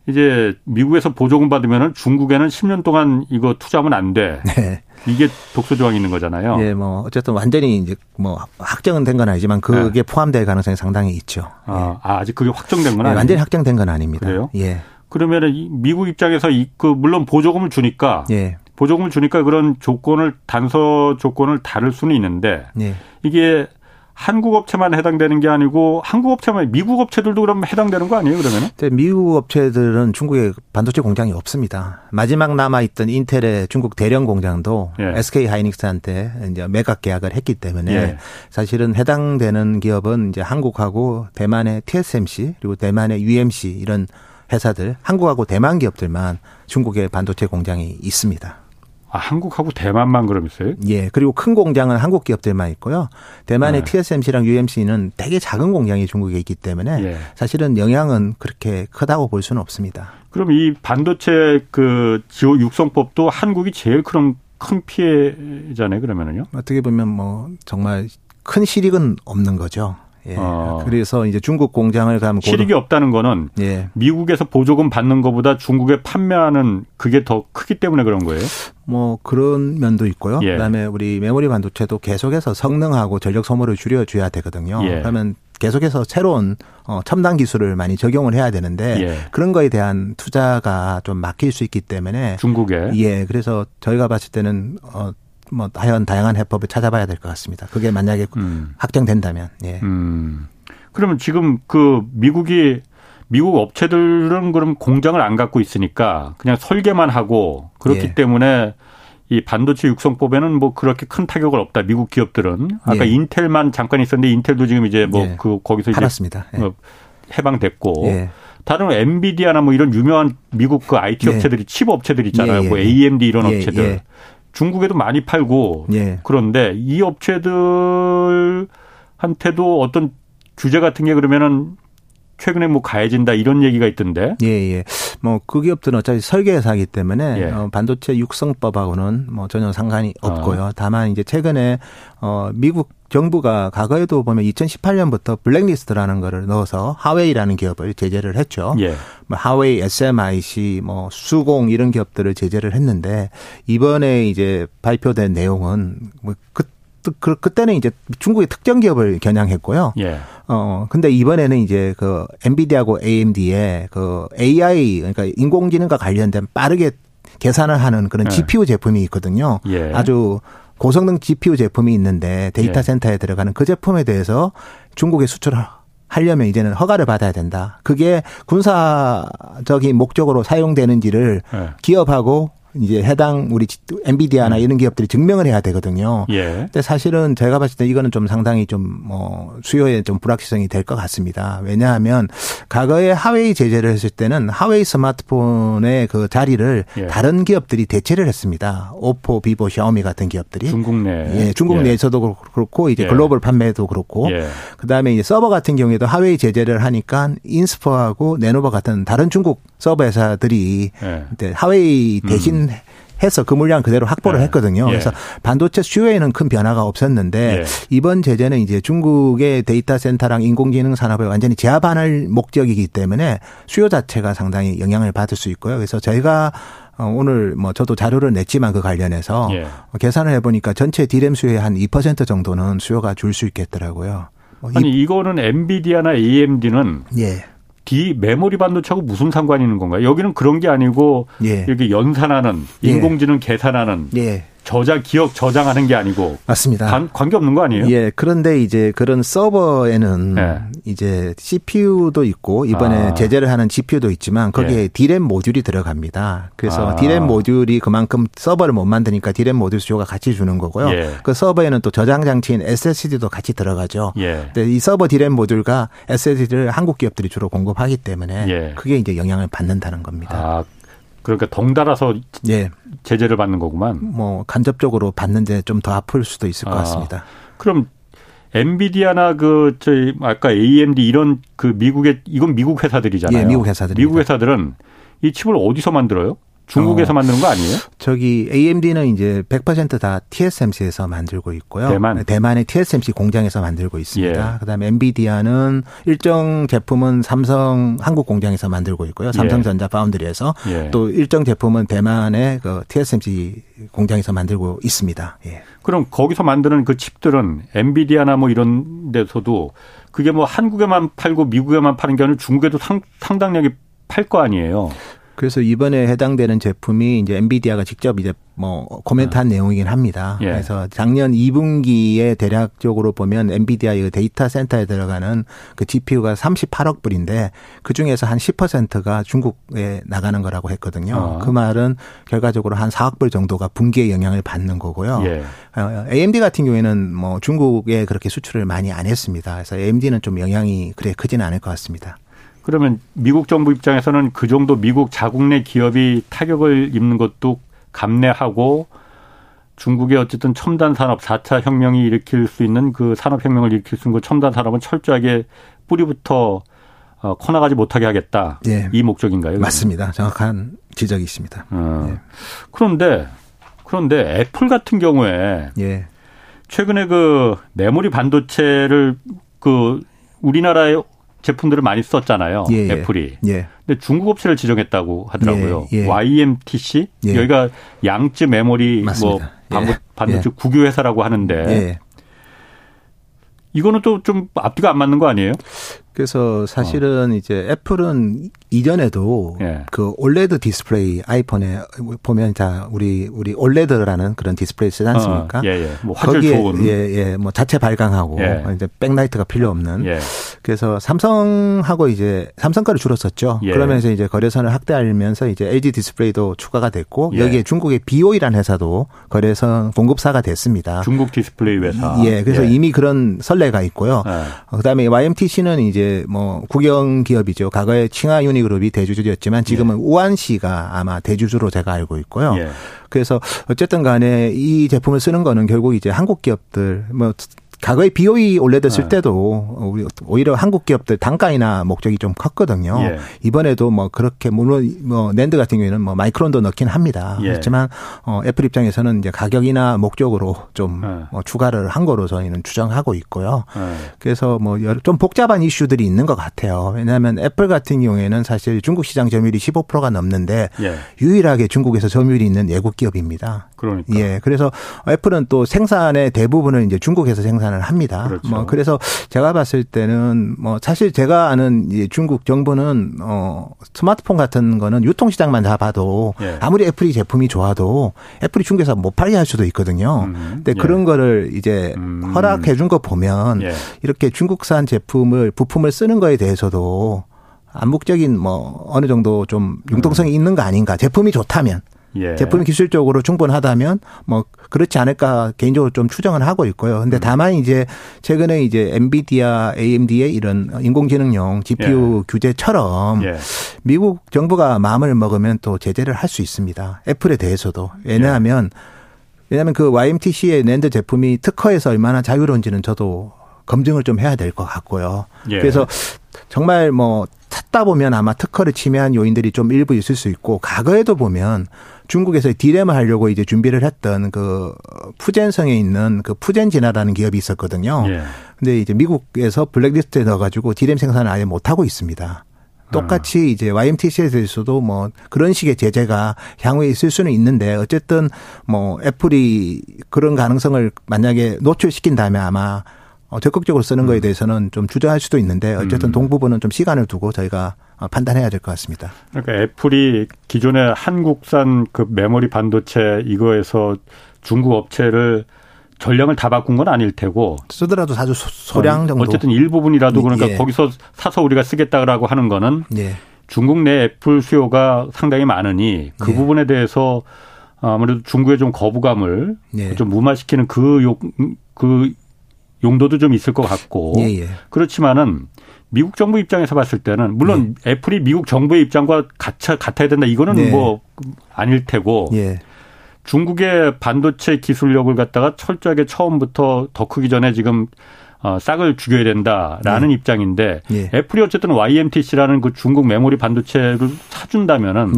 이제 미국에서 보조금 받으면은 중국에는 10년 동안 이거 투자하면 안 돼. 네. 이게 독소 조항이 있는 거잖아요. 예, 뭐 어쨌든 완전히 이제 뭐 확정은 된 건 아니지만 그게 네. 포함될 가능성이 상당히 있죠. 아, 예. 아 직 그게 확정된 건 예, 아니에요. 완전히 확정된 건 아닙니다. 그래요? 예. 그러면은 미국 입장에서 이 그 물론 보조금을 주니까 예. 보조금을 주니까 그런 조건을 단서 조건을 다를 수는 있는데 예. 이게 한국 업체만 해당되는 게 아니고 한국 업체만 미국 업체들도 그럼 해당되는 거 아니에요 그러면은? 네, 미국 업체들은 중국에 반도체 공장이 없습니다. 마지막 남아 있던 인텔의 중국 대령 공장도 예. SK 하이닉스한테 이제 매각 계약을 했기 때문에 예. 사실은 해당되는 기업은 이제 한국하고 대만의 TSMC 그리고 대만의 UMC 이런 회사들 한국하고 대만 기업들만 중국에 반도체 공장이 있습니다. 아, 한국하고 대만만 그럼 있어요? 예. 그리고 큰 공장은 한국 기업들만 있고요. 대만의 네. TSMC랑 UMC는 되게 작은 공장이 중국에 있기 때문에 예. 사실은 영향은 그렇게 크다고 볼 수는 없습니다. 그럼 이 반도체 그 지호 육성법도 한국이 제일 큰, 큰 피해잖아요, 그러면은요? 어떻게 보면 뭐 정말 큰 실익은 없는 거죠. 예. 어. 그래서 이제 중국 공장을 가면 실익이 없다는 거는 예. 미국에서 보조금 받는 것보다 중국에 판매하는 그게 더 크기 때문에 그런 거예요. 뭐 그런 면도 있고요. 예. 그다음에 우리 메모리 반도체도 계속해서 성능하고 전력 소모를 줄여줘야 되거든요. 예. 그러면 계속해서 새로운 어, 첨단 기술을 많이 적용을 해야 되는데 예. 그런 거에 대한 투자가 좀 막힐 수 있기 때문에 중국에 예 그래서 저희가 봤을 때는 어, 뭐 다양한 다양한 해법을 찾아봐야 될 것 같습니다. 그게 만약에 음. 확정된다면. 예. 음. 그러면 지금 그 미국이 미국 업체들은 그럼 공장을 안 갖고 있으니까 그냥 설계만 하고 그렇기 예. 때문에 이 반도체 육성법에는 뭐 그렇게 큰 타격을 없다. 미국 기업들은 아까 예. 인텔만 잠깐 있었는데 인텔도 지금 이제 뭐그 예. 거기서 팔았습니다. 이제 뭐 해방됐고 예. 다른 엔비디아나 뭐 이런 유명한 미국 그 IT 예. 업체들이 칩 업체들 있잖아요. 뭐 AMD 이런 업체들 중국에도 많이 팔고 예. 그런데 이 업체들한테도 어떤 규제 같은 게 그러면은 최근에 뭐 가해진다 이런 얘기가 있던데. 예, 예. 뭐 그 기업들은 어차피 설계 회사이기 때문에 예. 어, 반도체 육성법하고는 뭐 전혀 상관이 없고요. 어. 다만 이제 최근에 어 미국 정부가 과거에도 보면 2018년부터 블랙리스트라는 거를 넣어서 하웨이라는 기업을 제재를 했죠. 예. 뭐 하웨이, SMIC, 뭐 수공 이런 기업들을 제재를 했는데 이번에 이제 발표된 내용은 뭐 그 그, 그때는 이제 중국의 특정 기업을 겨냥했고요. 예. 어, 근데 이번에는 이제 그 엔비디아하고 AMD의 그 AI, 그러니까 인공지능과 관련된 빠르게 계산을 하는 그런 예. GPU 제품이 있거든요. 예. 아주 고성능 GPU 제품이 있는데 데이터 예. 센터에 들어가는 그 제품에 대해서 중국에 수출을 하려면 이제는 허가를 받아야 된다. 그게 군사적인 목적으로 사용되는지를 네. 기업하고 이제 해당 우리 엔비디아나 음. 이런 기업들이 증명을 해야 되거든요. 예. 근데 사실은 제가 봤을 때 이거는 좀 상당히 좀뭐 수요에 좀 불확실성이 될 것 같습니다. 왜냐하면 과거에 하웨이 제재를 했을 때는 하웨이 스마트폰의 그 자리를 예. 다른 기업들이 대체를 했습니다. 오포, 비보, 샤오미 같은 기업들이 중국 내 예, 중국 예. 내에서도 그렇고 이제 예. 글로벌 판매도 그렇고 예. 그다음에 이제 서버 같은 경우에도 하웨이 제재를 하니까 인스퍼하고 네노버 같은 다른 중국 서버 회사들이 예. 하웨이 대신 음. 해서 그 물량 그대로 확보를 네. 했거든요. 예. 그래서 반도체 수요에는 큰 변화가 없었는데 예. 이번 제재는 이제 중국의 데이터 센터랑 인공지능 산업을 완전히 제압하는 목적이기 때문에 수요 자체가 상당히 영향을 받을 수 있고요. 그래서 저희가 어, 오늘 뭐 저도 자료를 냈지만 그 관련해서 예. 계산을 해보니까 전체 디램 수요의 한 2% 정도는 수요가 줄 수 있겠더라고요. 뭐 아니 이거는 엔비디아나 AMD는 예. 디 메모리 반도체하고 무슨 상관이 있는 건가요? 여기는 그런 게 아니고 예. 이렇게 연산하는 예. 인공지능 예. 계산하는 예. 저장 기억 저장하는 게 아니고 맞습니다. 관, 관계 없는 거 아니에요? 예. 그런데 이제 그런 서버에는 네. 이제 CPU도 있고 이번에 아. 제재를 하는 GPU도 있지만 거기에 예. D램 모듈이 들어갑니다. 그래서 아. D램 모듈이 그만큼 서버를 못 만드니까 D램 모듈 수요가 같이 주는 거고요. 예. 그 서버에는 또 저장 장치인 SSD도 같이 들어가죠. 예. 근데 이 서버 D램 모듈과 SSD를 한국 기업들이 주로 공급하기 때문에 예. 그게 이제 영향을 받는다는 겁니다. 아. 그러니까 덩달아서 예. 제재를 받는 거구만. 뭐 간접적으로 받는데 좀 더 아플 수도 있을 것 아, 같습니다. 그럼 엔비디아나 그 저희 아까 AMD 이런 그 미국의 이건 미국 회사들이잖아요. 예, 미국 회사들. 미국 회사들은 이 칩을 어디서 만들어요? 중국에서 어, 만드는 거 아니에요? 저기 AMD는 이제 100%다 TSMC에서 만들고 있고요. 대만 대만의 TSMC 공장에서 만들고 있습니다. 예. 그다음에 엔비디아는 일정 제품은 삼성 한국 공장에서 만들고 있고요. 삼성전자 예. 파운드리에서 예. 또 일정 제품은 대만의 그 TSMC 공장에서 만들고 있습니다. 예. 그럼 거기서 만드는 그 칩들은 엔비디아나 뭐 이런 데서도 그게 뭐 한국에만 팔고 미국에만 파는 게 아니라 중국에도 상, 상당량이 팔 거 아니에요. 그래서 이번에 해당되는 제품이 이제 엔비디아가 직접 이제 뭐 코멘트한 네. 내용이긴 합니다. 예. 그래서 작년 2분기에 대략적으로 보면 엔비디아의 그 데이터 센터에 들어가는 그 GPU가 38억 불인데 그 중에서 한 10%가 중국에 나가는 거라고 했거든요. 어. 그 말은 결과적으로 한 4억 불 정도가 분기에 영향을 받는 거고요. 예. AMD 어, 같은 경우에는 뭐 중국에 그렇게 수출을 많이 안 했습니다. 그래서 AMD는 좀 영향이 그래 크지는 않을 것 같습니다. 그러면 미국 정부 입장에서는 그 정도 미국 자국 내 기업이 타격을 입는 것도 감내하고 중국의 어쨌든 첨단 산업 4차 혁명이 일으킬 수 있는 그 산업 혁명을 일으킬 수 있는 그 첨단 산업은 철저하게 뿌리부터 어, 커나가지 못하게 하겠다. 예. 이 목적인가요? 맞습니다. 정확한 지적이 있습니다. 어. 예. 그런데 그런데 애플 같은 경우에 예. 최근에 그 메모리 반도체를 그 우리나라에 제품들을 많이 썼잖아요. 예, 예, 애플이. 예. 근데 중국 업체를 지정했다고 하더라고요. 예, 예. YMTC 예. 여기가 양쯔 메모리 뭐 맞습니다. 뭐 반도, 반도체 국유 회사라고 하는데 이거는 또 좀 앞뒤가 안 맞는 거 아니에요? 그래서 사실은 어. 이제 애플은 이전에도 예. 그 올레드 디스플레이 아이폰에 보면 자 우리 우리 올레드라는 그런 디스플레이 쓰지 않습니까? 어. 예, 예. 뭐 화질 거기에 좋은 예, 예. 뭐 자체 발광하고 예. 이제 백라이트가 필요 없는. 예. 그래서 삼성하고 이제 삼성 거를 주로 썼죠. 예. 그러면서 이제 거래선을 확대하면서 이제 LG 디스플레이도 추가가 됐고 예. 여기에 중국의 BOE라는 회사도 거래선 공급사가 됐습니다. 중국 디스플레이 회사. 예. 그래서 예. 이미 그런 선례가 있고요. 그다음에 YMTC는 이제 뭐 국영 기업이죠. 과거에 칭화 유니그룹이 대주주였지만 지금은 예. 우한시가 아마 대주주로 제가 알고 있고요. 예. 그래서 어쨌든 간에 이 제품을 쓰는 거는 결국 이제 한국 기업들 뭐 과거에 BOE 쓸 네. 때도 오히려 한국 기업들 단가 인하 목적이 좀 컸거든요. 예. 이번에도 뭐 그렇게 물론 뭐 낸드 같은 경우에는 뭐 마이크론도 넣긴 합니다. 예. 그렇지만 어 애플 입장에서는 이제 가격 인하 목적으로 좀뭐 예. 추가를 한 거로 저희는 추정하고 있고요. 예. 그래서 뭐 좀 복잡한 이슈들이 있는 것 같아요. 왜냐하면 애플 같은 경우에는 사실 중국 시장 점유율이 15%가 넘는데 예. 유일하게 중국에서 점유율이 있는 외국 기업입니다. 그러니까. 예. 그래서 애플은 또 생산의 대부분을 이제 중국에서 생산 을 합니다. 그렇죠. 뭐 그래서 제가 봤을 때는 뭐 사실 제가 아는 중국 정부는 어 스마트폰 같은 거는 유통 시장만 잡아도 예. 아무리 애플이 제품이 좋아도 애플이 중국에서 못 팔게 할 수도 있거든요. 음. 근데 예. 그런 거를 이제 음. 허락해 준 거 보면 예. 이렇게 중국산 제품을 부품을 쓰는 거에 대해서도 암묵적인 뭐 어느 정도 좀 융통성이 음. 있는 거 아닌가. 제품이 좋다면. 예. 제품이 기술적으로 충분하다면 뭐 그렇지 않을까 개인적으로 좀 추정을 하고 있고요. 근데 음. 다만 이제 최근에 이제 엔비디아, AMD의 이런 인공지능용 GPU 예. 규제처럼 예. 미국 정부가 마음을 먹으면 또 제재를 할 수 있습니다. 애플에 대해서도. 왜냐하면 왜냐하면 그 YMTC의 낸드 제품이 특허에서 얼마나 자유로운지는 저도 검증을 좀 해야 될 것 같고요. 예. 그래서 정말 뭐 찾다 보면 아마 특허를 침해한 요인들이 좀 일부 있을 수 있고 과거에도 보면 중국에서 디램을 하려고 이제 준비를 했던 그 푸젠성에 있는 그 푸젠진화라는 기업이 있었거든요. 예. 근데 이제 미국에서 블랙리스트에 넣어가지고 디램 생산을 아예 못 하고 있습니다. 똑같이 아. 이제 YMTC에 대해서도 뭐 그런 식의 제재가 향후에 있을 수는 있는데 어쨌든 뭐 애플이 그런 가능성을 만약에 노출시킨다면 아마 어, 적극적으로 쓰는 거에 음. 대해서는 좀 주저할 수도 있는데 어쨌든 음. 동부분은 좀 시간을 두고 저희가 어, 판단해야 될 것 같습니다. 그러니까 애플이 기존의 한국산 그 메모리 반도체 이거에서 중국 업체를 전량을 다 바꾼 건 아닐 테고 쓰더라도 아주 소량 정도 어쨌든 일부분이라도 그러니까 예. 거기서 사서 우리가 쓰겠다라고 하는 거는 예. 중국 내 애플 수요가 상당히 많으니 그 예. 부분에 대해서 아무래도 중국의 좀 거부감을 예. 좀 무마시키는 그 요, 그 용도도 좀 있을 것 같고 예, 예. 그렇지만은 미국 정부 입장에서 봤을 때는 물론 예. 애플이 미국 정부의 입장과 같아, 같아야 된다 이거는 네. 뭐 아닐 테고 예. 중국의 반도체 기술력을 갖다가 철저하게 처음부터 더 크기 전에 지금 어, 싹을 죽여야 된다라는 네. 입장인데 예. 애플이 어쨌든 YMTC라는 그 중국 메모리 반도체를 사준다면은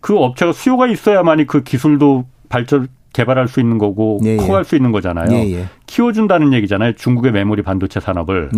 그 업체가 수요가 있어야만이 그 기술도 발전 개발할 수 있는 거고 예, 예. 커갈 수 있는 거잖아요. 예, 예. 키워준다는 얘기잖아요. 중국의 메모리 반도체 산업을.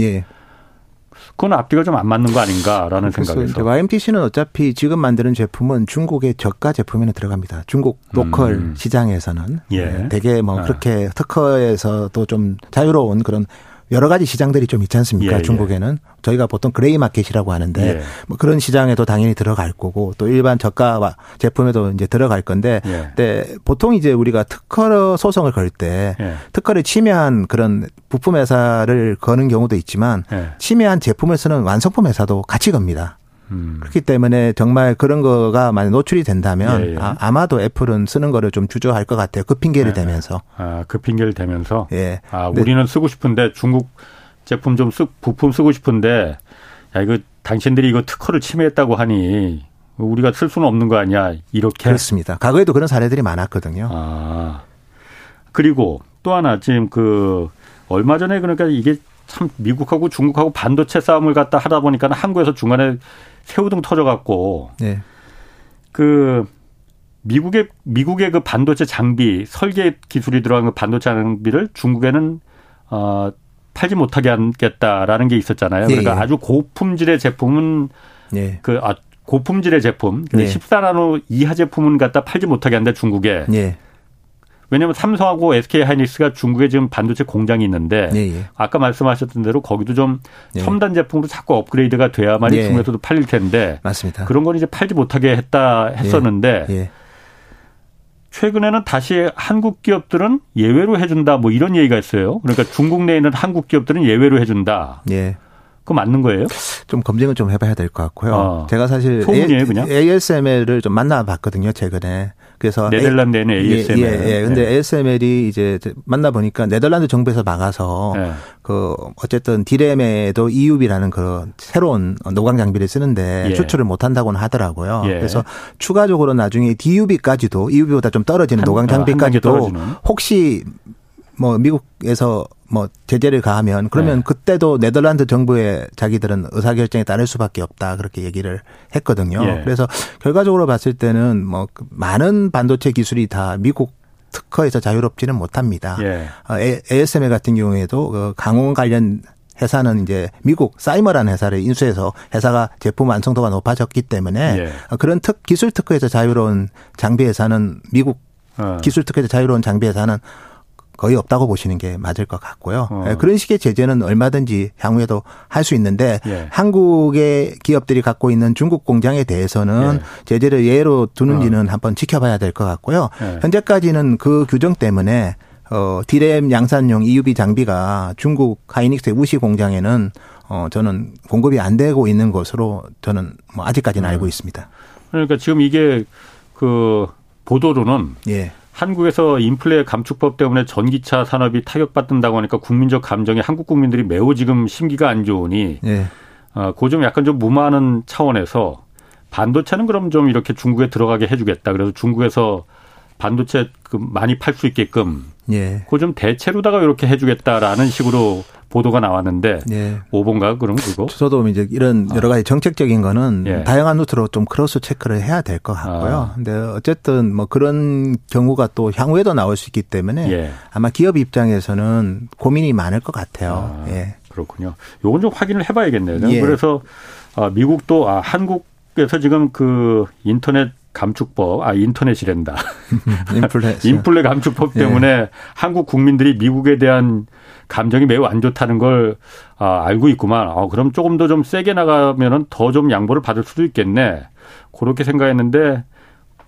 예. 그건 앞뒤가 좀 안 맞는 거 아닌가라는 생각에서. YMTC는 어차피 지금 만드는 제품은 중국의 저가 제품에는 들어갑니다. 중국 로컬 음. 시장에서는 예. 네, 되게 뭐 아. 그렇게 특허에서도 좀 자유로운 그런 여러 가지 시장들이 좀 있지 않습니까? 예, 예. 중국에는 예. 저희가 보통 gray market이라고 하는데 예. 뭐 그런 시장에도 당연히 들어갈 거고 또 일반 저가 제품에도 이제 들어갈 건데 예. 근데 보통 이제 우리가 특허 소송을 걸때 예. 특허를 침해한 그런 부품 회사를 거는 경우도 있지만 침해한 제품을 쓰는 완성품 회사도 같이 겁니다. 음. 그렇기 때문에 정말 그런 거가 만약 노출이 된다면 예, 예. 아, 마도 애플은 쓰는 거를 좀 주저할 것 같아요. 그 핑계를 예. 대면서. 아, 그 핑계를 대면서. 예. 아, 우리는 쓰고 싶은데 중국 제품 좀 쓰, 부품 쓰고 싶은데 야, 이거 당신들이 이거 특허를 침해했다고 하니 우리가 쓸 수는 없는 거 아니야. 이렇게. 그렇습니다. 과거에도 그런 사례들이 많았거든요. 아. 그리고 또 하나 지금 그 얼마 전에 그러니까 이게 참 미국하고 중국하고 반도체 싸움을 갖다 하다 보니까 한국에서 중간에 새우등 터져갖고 네. 그 미국의 미국의 그 반도체 장비 설계 기술이 들어간 그 반도체 장비를 중국에는 어 팔지 못하게 하겠다라는 게 있었잖아요. 네. 그러니까 아주 고품질의 제품은 네. 그 아, 고품질의 제품, 네. 14나노 이하 제품은 갖다 팔지 못하게 한다 중국에. 네. 왜냐하면 삼성하고 SK 하이닉스가 중국에 지금 반도체 공장이 있는데 예, 예. 아까 말씀하셨던 대로 거기도 좀 예. 첨단 제품으로 자꾸 업그레이드가 돼야만이 예. 중국에서도 팔릴 텐데 맞습니다. 그런 건 이제 팔지 못하게 했다 했었는데 예. 예. 최근에는 다시 한국 기업들은 예외로 해준다 뭐 이런 얘기가 있어요. 그러니까 중국 내에 있는 한국 기업들은 예외로 해준다. 예. 그거 맞는 거예요? 좀 검증을 좀 해봐야 될 것 같고요. 어. 제가 사실 소문이에요, 그냥? ASML을 좀 만나봤거든요, 최근에. 그래서 네덜란드에는 ASML. 예, 예. 예. 근데 네. ASML이 이제 만나 보니까 네덜란드 정부에서 막아서 네. 그 어쨌든 디램에도 EUB라는 그 새로운 노광 장비를 쓰는데 예. 수출을 못 한다고는 하더라고요. 예. 그래서 추가적으로 나중에 DUB까지도 EUB보다 좀 떨어지는 노광 장비까지도 혹시 뭐 미국에서 뭐 제재를 가하면 그러면 네. 그때도 네덜란드 정부의 자기들은 의사결정에 따를 수밖에 없다 그렇게 얘기를 했거든요. 예. 그래서 결과적으로 봤을 때는 뭐그 많은 반도체 기술이 다 미국 특허에서 자유롭지는 못합니다. 예. 어, ASML 같은 경우에도 그 강원 관련 회사는 이제 미국 사이머라는 회사를 인수해서 회사가 제품 완성도가 높아졌기 때문에 예. 그런 특 기술 특허에서 자유로운 장비 회사는 미국 어. 기술 특허에서 자유로운 장비 회사는 거의 없다고 보시는 게 맞을 것 같고요. 어. 예, 그런 식의 제재는 얼마든지 향후에도 할 수 있는데 예. 한국의 기업들이 갖고 있는 중국 공장에 대해서는 예. 제재를 예로 두는지는 어. 한번 지켜봐야 될 것 같고요. 예. 현재까지는 그 규정 때문에 어 디램 양산용 EUV 장비가 중국 하이닉스의 우시 공장에는 어 저는 공급이 안 되고 있는 것으로 저는 뭐 아직까지는 알고 있습니다. 그러니까 지금 이게 그 보도로는 예. 한국에서 인플레 감축법 때문에 전기차 산업이 타격받는다고 하니까 국민적 감정이 한국 국민들이 매우 지금 심기가 안 좋으니 네. 어, 그좀 약간 좀 무마하는 차원에서 반도체는 그럼 좀 이렇게 중국에 들어가게 해주겠다. 그래서 중국에서 반도체 그 많이 팔 수 있게끔 예. 그좀 대체로다가 이렇게 해주겠다라는 식으로 보도가 나왔는데 예. 오보인가 그럼 그거? 저도 이제 이런 아. 여러 가지 정책적인 거는 예. 다양한 루트로 좀 cross check를 해야 될 것 같고요. 아. 근데 어쨌든 뭐 그런 경우가 또 향후에도 나올 수 있기 때문에 예. 아마 기업 입장에서는 고민이 많을 것 같아요. 아. 예. 그렇군요. 요건 좀 확인을 해봐야겠네요. 예. 그래서 아, 미국도 아, 한국에서 지금 그 인플레이션 감축법, 아, 인터넷이란다. 인플레. 인플레 감축법 때문에 예. 한국 국민들이 미국에 대한 감정이 매우 안 좋다는 걸 아, 알고 있구만. 아, 그럼 조금 더 좀 세게 나가면은 더 좀 양보를 받을 수도 있겠네. 그렇게 생각했는데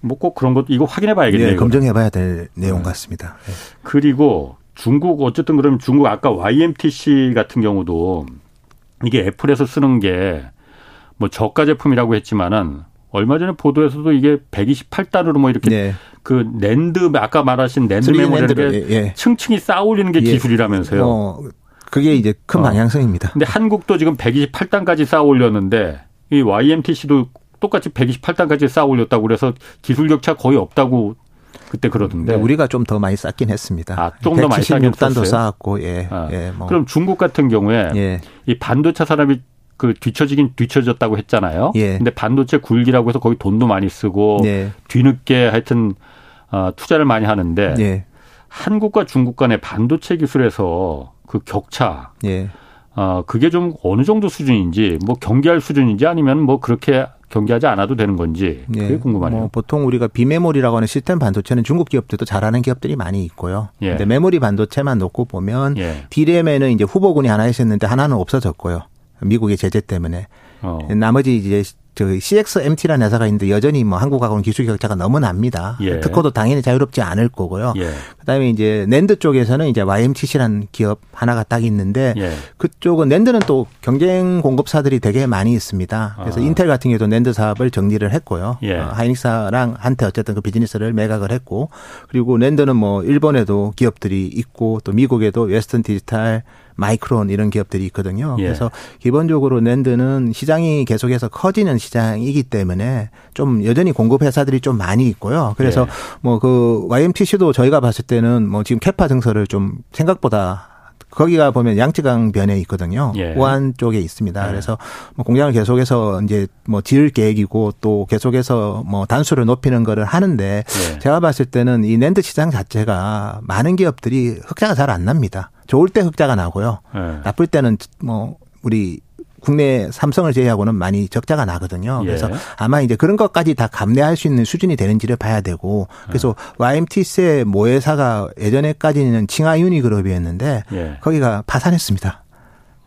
뭐 꼭 그런 것도 이거 확인해 봐야겠네요. 예, 검증해 봐야 될 내용 같습니다. 예. 그리고 중국 어쨌든 그러면 중국 아까 YMTC 같은 경우도 이게 애플에서 쓰는 게 뭐 저가 제품이라고 했지만은 얼마 전에 보도에서도 이게 128단으로 뭐 이렇게 네. 그 낸드 아까 말하신 낸드 메모리를 예, 예. 층층이 쌓아 올리는 게 예. 기술이라면서요. 어, 그게 이제 큰 어. 방향성입니다. 근데 한국도 지금 128단까지 쌓아 올렸는데 이 YMTC도 똑같이 128단까지 쌓아 올렸다고 그래서 기술 격차 거의 없다고 그때 그러던데. 네, 우리가 좀 더 많이 쌓긴 했습니다. 아, 좀 더 많이 쌓긴 단도 쌓았고, 예. 아. 예 뭐. 그럼 중국 같은 경우에 예. 이 반도체 산업이 그 뒤처지긴 뒤처졌다고 했잖아요. 예. 근데 반도체 굴기라고 해서 거기 돈도 많이 쓰고 예. 뒤늦게 하여튼 어, 투자를 많이 하는데 예. 한국과 중국 간의 반도체 기술에서 그 격차 예. 어, 그게 좀 어느 정도 수준인지 뭐 경계할 수준인지 아니면 뭐 그렇게 경계하지 않아도 되는 건지 그게 예. 궁금하네요. 뭐 보통 우리가 비메모리라고 하는 시스템 반도체는 중국 기업들도 잘하는 기업들이 많이 있고요. 예. 근데 메모리 반도체만 놓고 보면 예. D램에는 이제 후보군이 하나 있었는데 하나는 없어졌고요. 미국의 제재 때문에. 어. 나머지 이제 저 CXMT라는 회사가 있는데 여전히 뭐 한국하고는 기술 격차가 너무 납니다. 예. 특허도 당연히 자유롭지 않을 거고요. 예. 그다음에 이제 낸드 쪽에서는 이제 YMTC라는 기업 하나가 딱 있는데 예. 그쪽은 낸드는 또 경쟁 공급사들이 되게 많이 있습니다. 그래서 아. 인텔 같은 경우도 낸드 사업을 정리를 했고요. 예. 어, 하이닉스랑 한테 어쨌든 그 비즈니스를 매각을 했고 그리고 낸드는 뭐 일본에도 기업들이 있고 또 미국에도 웨스턴 디지털 마이크론 이런 기업들이 있거든요. 예. 그래서 기본적으로 낸드는 시장이 계속해서 커지는 시장이기 때문에 좀 여전히 공급 회사들이 좀 많이 있고요. 그래서 예. 뭐그 YMTC도 저희가 봤을 때는 뭐 지금 캐파 증설을 좀 생각보다 거기가 보면 양쯔강 변에 있거든요. 예. 우한 쪽에 있습니다. 예. 그래서 뭐 공장을 계속해서 이제 뭐 지을 계획이고 또 계속해서 뭐 단수를 높이는 거를 하는데 예. 제가 봤을 때는 이 랜드 시장 자체가 많은 기업들이 흑자가 잘 안 납니다. 좋을 때 흑자가 나고요. 예. 나쁠 때는 뭐 우리 국내 삼성을 제외하고는 많이 적자가 나거든요. 예. 그래서 아마 이제 그런 것까지 다 감내할 수 있는 수준이 되는지를 봐야 되고 그래서 예. YMTC의 모회사가 예전에까지는 칭하유니 그룹이었는데 예. 거기가 파산했습니다.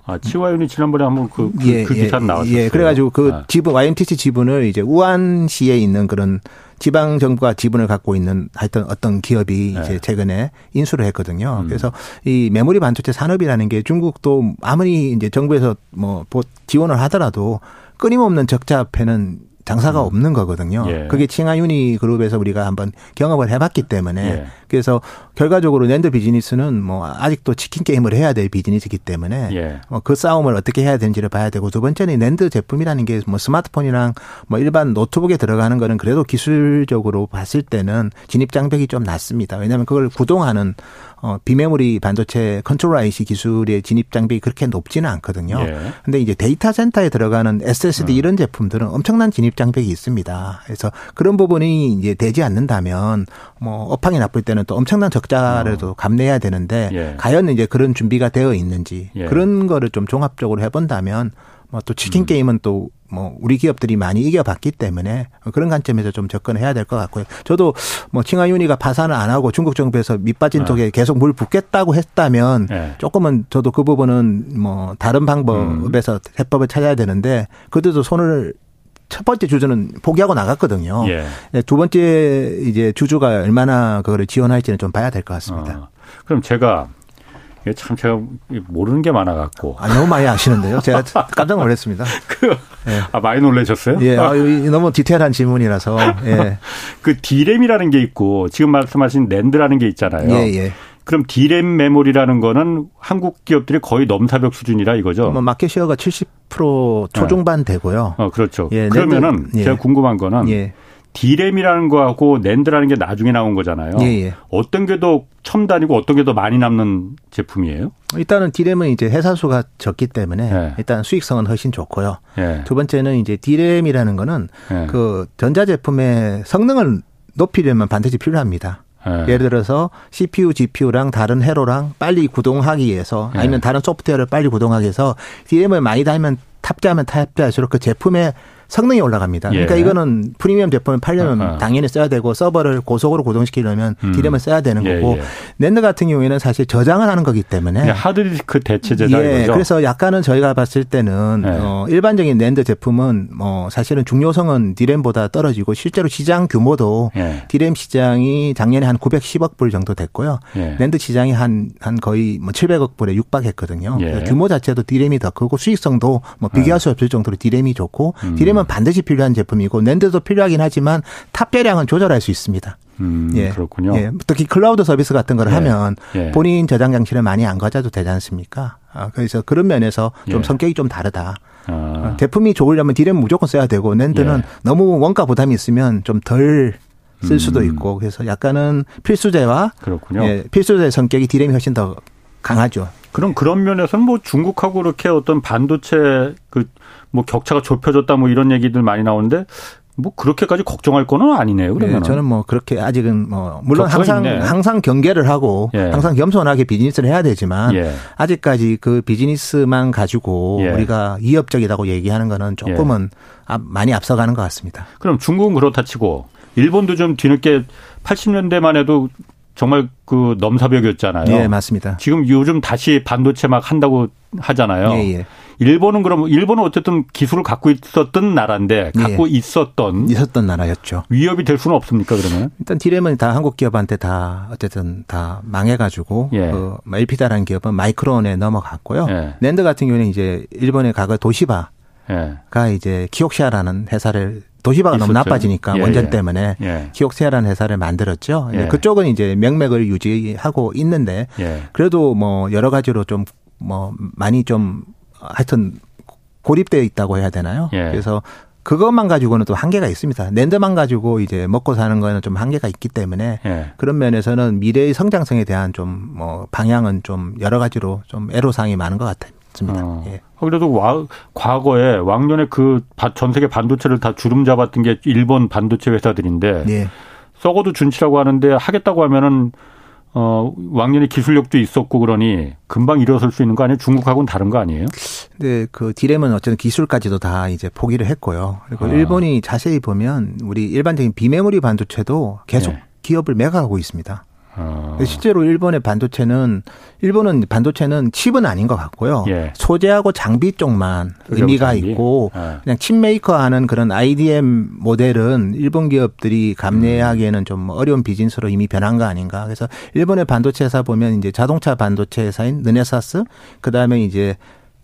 아, 치와윤이 지난번에 한번 그, 그, 예, 그 기사 예, 나왔어요. 예, 그래가지고 그 아. 지분, YMTC 지분을 이제 우한시에 있는 그런 지방 정부가 지분을 갖고 있는 하여튼 어떤 기업이 네. 이제 최근에 인수를 했거든요. 음. 그래서 이 메모리 반도체 산업이라는 게 중국도 아무리 이제 정부에서 뭐 지원을 하더라도 끊임없는 적자 앞에는 장사가 음. 없는 거거든요. 예. 그게 칭화유니 그룹에서 우리가 한번 경험을 해봤기 때문에 예. 그래서 결과적으로 낸드 비즈니스는 뭐 아직도 치킨 게임을 해야 될 비즈니스이기 때문에 예. 뭐그 싸움을 어떻게 해야 되는지를 봐야 되고 두 번째는 낸드 제품이라는 게 뭐 스마트폰이랑 뭐 일반 노트북에 들어가는 거는 그래도 기술적으로 봤을 때는 진입 장벽이 좀 낮습니다. 왜냐하면 그걸 구동하는 어, 비메모리 반도체 control IC 기술의 진입 장벽이 그렇게 높지는 않거든요. 예. 근데 이제 데이터 센터에 들어가는 SSD 음. 이런 제품들은 엄청난 진입 장벽이 있습니다. 그래서 그런 부분이 이제 되지 않는다면 뭐 업황이 나쁠 때는 또 엄청난 적 자를도 어. 감내해야 되는데 예. 과연 이제 그런 준비가 되어 있는지 예. 그런 거를 좀 종합적으로 해본다면 뭐 또 치킨 음. 게임은 또 뭐 우리 기업들이 많이 이겨봤기 때문에 그런 관점에서 좀 접근해야 될 것 같고요. 저도 뭐 칭하윤이가 파산을 안 하고 중국 정부에서 밑빠진 쪽에 네. 계속 물 붓겠다고 했다면 네. 조금은 저도 그 부분은 뭐 다른 방법에서 음. 해법을 찾아야 되는데 그들도 손을 첫 번째 주주는 포기하고 나갔거든요. 예. 네, 두 번째 이제 주주가 얼마나 그거를 지원할지는 좀 봐야 될 것 같습니다. 어. 그럼 제가 참 제가 모르는 게 많아 갖고. 아, 너무 많이 아시는데요. 제가 깜짝 놀랐습니다. 그, 예. 아, 많이 놀라셨어요? 예, 아, 너무 디테일한 질문이라서. 예. 그 디램이라는 게 있고, 지금 말씀하신 낸드라는 게 있잖아요. 예, 예. 그럼 디램 메모리라는 거는 한국 기업들이 거의 넘사벽 수준이라 이거죠. 뭐 마켓 쉐어가 70% 초중반 되고요. 어, 그렇죠. 예, 그러면은 예. 제가 궁금한 거는 예. 디램이라는 거하고 낸드라는 게 나중에 나온 거잖아요. 예, 예. 어떤 게 더 첨단이고 어떤 게 더 많이 남는 제품이에요? 일단은 디램은 이제 회사 수가 적기 때문에 예. 일단 수익성은 훨씬 좋고요. 예. 두 번째는 이제 디램이라는 거는 예. 그 전자 제품의 성능을 높이려면 반드시 필요합니다. 예. 예를 들어서 CPU, GPU랑 다른 회로랑 빨리 구동하기 위해서 아니면 다른 소프트웨어를 빨리 구동하기 위해서 DRAM을 많이 달면 탑재하면 탑재할수록 그 제품의 성능이 올라갑니다. 그러니까 예. 이거는 프리미엄 제품을 팔려면 아하. 당연히 써야 되고 서버를 고속으로 구동시키려면 음. 디램을 써야 되는 예, 거고 예. 낸드 같은 경우에는 사실 저장을 하는 거기 때문에 하드디스크 대체제다 예. 이거죠. 그래서 약간은 저희가 봤을 때는 예. 어, 일반적인 낸드 제품은 뭐 사실은 중요성은 디램보다 떨어지고 실제로 시장 규모도 예. 디램 시장이 작년에 한 910억 불 정도 됐고요. 예. 낸드 시장이 한, 한 거의 뭐 700억 불에 육박했거든요. 규모 자체도 디램이 더 크고 수익성도 뭐 비교할 수 없을 정도로 디램이 좋고 음. 디램 램은 반드시 필요한 제품이고 낸드도 필요하긴 하지만 탑재량은 조절할 수 있습니다. 음, 예. 그렇군요. 예. 특히 클라우드 서비스 같은 걸 예. 하면 예. 본인 저장 장치를 많이 안 가져도 되지 않습니까? 아, 그래서 그런 면에서 좀 예. 성격이 좀 다르다. 아. 어, 제품이 좋으려면 디램 무조건 써야 되고 낸드는 예. 너무 원가 부담이 있으면 좀 덜 쓸 수도 음. 있고 그래서 약간은 필수제와 그렇군요. 예, 필수제 성격이 디램이 훨씬 더 강하죠. 그럼 그런 면에서는 뭐 중국하고 그렇게 어떤 반도체 그 뭐 격차가 좁혀졌다 뭐 이런 얘기들 많이 나오는데 뭐 그렇게까지 걱정할 거는 아니네요. 그러면 네, 저는 뭐 그렇게 아직은 뭐 물론 항상 있네. 항상 경계를 하고 예. 항상 겸손하게 비즈니스를 해야 되지만 예. 아직까지 그 비즈니스만 가지고 예. 우리가 위협적이라고 얘기하는 거는 조금은 예. 많이 앞서가는 것 같습니다. 그럼 중국은 그렇다 치고 일본도 좀 뒤늦게 80년대만 해도 정말 그 넘사벽이었잖아요. 예, 맞습니다. 지금 요즘 다시 반도체 막 한다고 하잖아요. 예, 예. 일본은 그럼 일본은 어쨌든 기술을 갖고 있었던 나라인데 갖고 예. 있었던 있었던 나라였죠. 위협이 될 수는 없습니까 그러면? 일단 디램은 다 한국 기업한테 다 어쨌든 다 망해가지고 예. 그 엘피다라는 기업은 마이크론에 넘어갔고요. 예. 랜드 같은 경우는 이제 일본의 과거 도시바가 예. 이제 키옥시아라는 회사를 도시바가 있었죠. 너무 나빠지니까 예, 원전 예. 때문에 예. 키옥시아라는 회사를 만들었죠. 예. 그쪽은 이제 명맥을 유지하고 있는데 예. 그래도 뭐 여러 가지로 좀 뭐 많이 좀 하여튼 고립되어 있다고 해야 되나요? 예. 그래서 그것만 가지고는 또 한계가 있습니다. 랜드만 가지고 이제 먹고 사는 거는 좀 한계가 있기 때문에 예. 그런 면에서는 미래의 성장성에 대한 좀 뭐 방향은 좀 여러 가지로 좀 애로사항이 많은 것 같습니다. 어. 예. 그래도 와, 과거에 왕년에 그 전 세계 반도체를 다 주름 잡았던 게 일본 반도체 회사들인데 예. 썩어도 준치라고 하는데 하겠다고 하면은 어, 왕년에 기술력도 있었고 그러니 금방 일어설 수 있는 거 아니에요? 중국하고는 다른 거 아니에요? 근데 그 디램은 어쨌든 기술까지도 다 이제 포기를 했고요. 그리고 아. 일본이 자세히 보면 우리 일반적인 비메모리 반도체도 계속 네. 기업을 매각하고 있습니다. 어. 실제로 일본의 반도체는 일본은 반도체는 칩은 아닌 것 같고요. 예. 소재하고 장비 쪽만 의미가 장비? 있고 예. 그냥 칩 메이커하는 그런 IDM 모델은 일본 기업들이 감내하기에는 좀 어려운 비즈니스로 이미 변한 거 아닌가. 그래서 일본의 반도체 회사 보면 이제 자동차 반도체 회사인 르네사스 그다음에 이제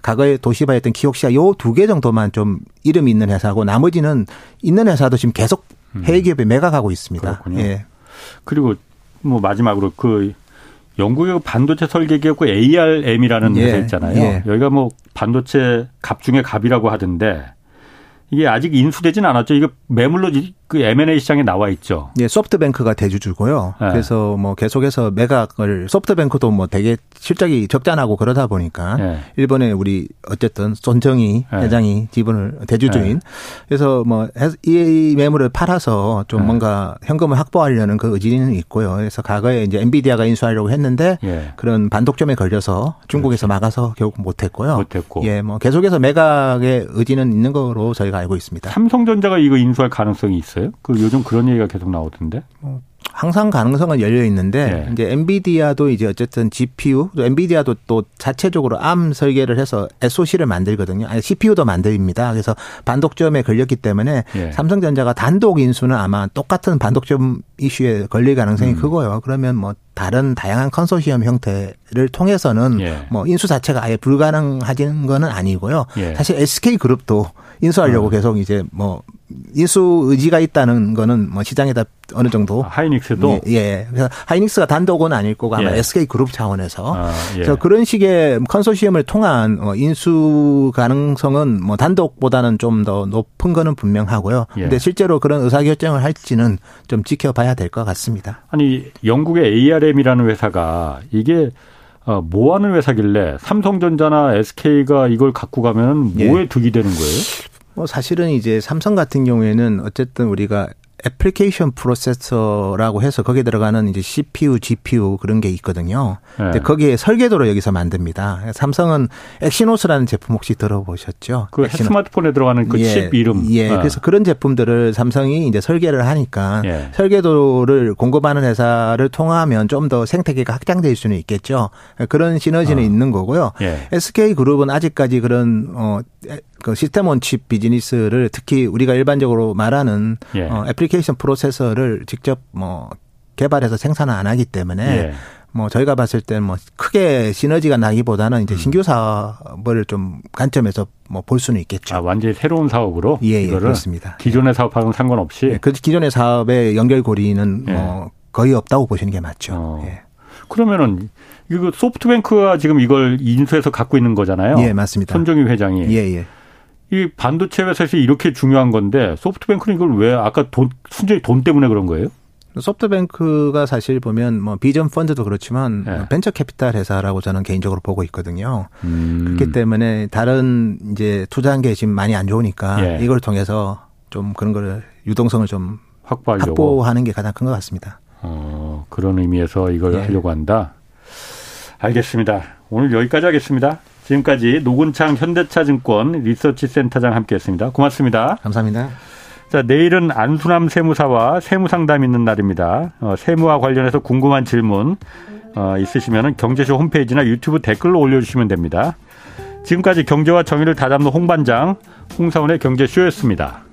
과거에 도시바였던 키옥시아 요 두 개 정도만 좀 이름 있는 회사고 나머지는 있는 회사도 지금 계속 음. 해외 기업에 매각하고 있습니다. 그렇군요. 예. 그리고 뭐 마지막으로 그 영국의 반도체 설계 기업그 ARM이라는 예. 회사 있잖아요. 예. 여기가 뭐 반도체 갑 중에 갑이라고 하던데 이게 아직 인수되진 않았죠. 이거 매물로 그 M&A 시장에 나와 있죠. 예, 소프트뱅크가 대주주고요. 네. 그래서 뭐 계속해서 매각을 소프트뱅크도 뭐 되게 실적이 적잖하고 그러다 보니까 네. 일본에 우리 어쨌든 손정희 네. 회장이 지분을 대주주인 네. 그래서 뭐 이 매물을 팔아서 좀 네. 뭔가 현금을 확보하려는 그 의지는 있고요. 그래서 과거에 이제 엔비디아가 인수하려고 했는데 예. 그런 반독점에 걸려서 중국에서 그렇지. 막아서 결국 못했고요. 못했고. 예, 뭐 계속해서 매각의 의지는 있는 거로 저희가 알고 있습니다. 삼성전자가 이거 인수할 가능성이 있어요? 그 요즘 그런 얘기가 계속 나오던데. 어, 항상 가능성은 열려 있는데 네. 이제 엔비디아도 이제 어쨌든 GPU 또 엔비디아도 또 자체적으로 암 설계를 해서 SoC를 만들거든요. 아니 CPU도 만듭니다. 그래서 반독점에 걸렸기 때문에 네. 삼성전자가 단독 인수는 아마 똑같은 반독점 이슈에 걸릴 가능성이 음. 크고요. 그러면 뭐 다른 다양한 컨소시엄 형태를 통해서는 예. 뭐 인수 자체가 아예 불가능하지는 거는 아니고요. 예. 사실 SK 그룹도 인수하려고 어. 계속 이제 뭐 인수 의지가 있다는 거는 뭐 시장에다 어느 정도 아, 하이닉스도 예, 예. 그래서 하이닉스가 단독은 아닐 거고 아마 예. SK 그룹 차원에서 아, 예. 그래서 그런 식의 컨소시엄을 통한 어, 인수 가능성은 뭐 단독보다는 좀 더 높은 거는 분명하고요. 예. 근데 실제로 그런 의사 결정을 할지는 좀 지켜봐야 될 것 같습니다. 아니 영국의 ARM이라는 회사가 이게 어, 뭐 하는 회사길래 삼성전자나 SK가 이걸 갖고 가면 뭐에 예. 득이 되는 거예요? 뭐 사실은 이제 삼성 같은 경우에는 어쨌든 우리가 애플리케이션 프로세서라고 해서 거기에 들어가는 이제 CPU, GPU 그런 게 있거든요. 네. 근데 거기에 설계도로 여기서 만듭니다. 삼성은 엑시노스라는 제품 혹시 들어보셨죠? 그 엑시노. 스마트폰에 들어가는 그칩 예, 이름. 예. 네. 그래서 그런 제품들을 삼성이 이제 설계를 하니까 예. 설계도를 공급하는 회사를 통하면 좀 더 생태계가 확장될 수는 있겠죠. 그런 시너지는 어. 있는 거고요. 예. SK 그룹은 아직까지 그런 어 그 시스템 원칩 비즈니스를 특히 우리가 일반적으로 말하는 예. 어, 애플리케이션 프로세서를 직접 뭐 개발해서 생산을 안 하기 때문에 예. 뭐 저희가 봤을 때는 뭐 크게 시너지가 나기보다는 이제 음. 신규 사업을 좀 관점에서 뭐 볼 수는 있겠죠. 아, 완전히 새로운 사업으로 예, 예 그렇습니다. 기존의 예. 사업하고는 상관없이 예, 그 기존의 사업의 연결고리는 예. 뭐 거의 없다고 보시는 게 맞죠. 어. 예. 그러면은 이거 소프트뱅크가 지금 이걸 인수해서 갖고 있는 거잖아요. 예, 맞습니다. 손정희 회장이. 예, 예. 이 반도체 회사에서 이렇게 중요한 건데 소프트뱅크는 이걸 왜 아까 돈 순전히 돈 때문에 그런 거예요? 소프트뱅크가 사실 보면 뭐 비전 펀드도 그렇지만 네. 벤처 캐피탈 회사라고 저는 개인적으로 보고 있거든요. 음. 그렇기 때문에 다른 이제 투자한 게 지금 많이 안 좋으니까 예. 이걸 통해서 좀 그런 거를 유동성을 좀 확보하려고. 확보하는 게 가장 큰 것 같습니다. 어, 그런 의미에서 이걸 예. 하려고 한다. 알겠습니다. 오늘 여기까지 하겠습니다. 지금까지 노근창 현대차증권 리서치 센터장 함께했습니다. 고맙습니다. 감사합니다. 자, 내일은 안수남 세무사와 세무상담 있는 날입니다. 어, 세무와 관련해서 궁금한 질문 어, 있으시면 경제쇼 홈페이지나 유튜브 댓글로 올려주시면 됩니다. 지금까지 경제와 정의를 다잡는 홍반장 홍사원의 경제쇼였습니다.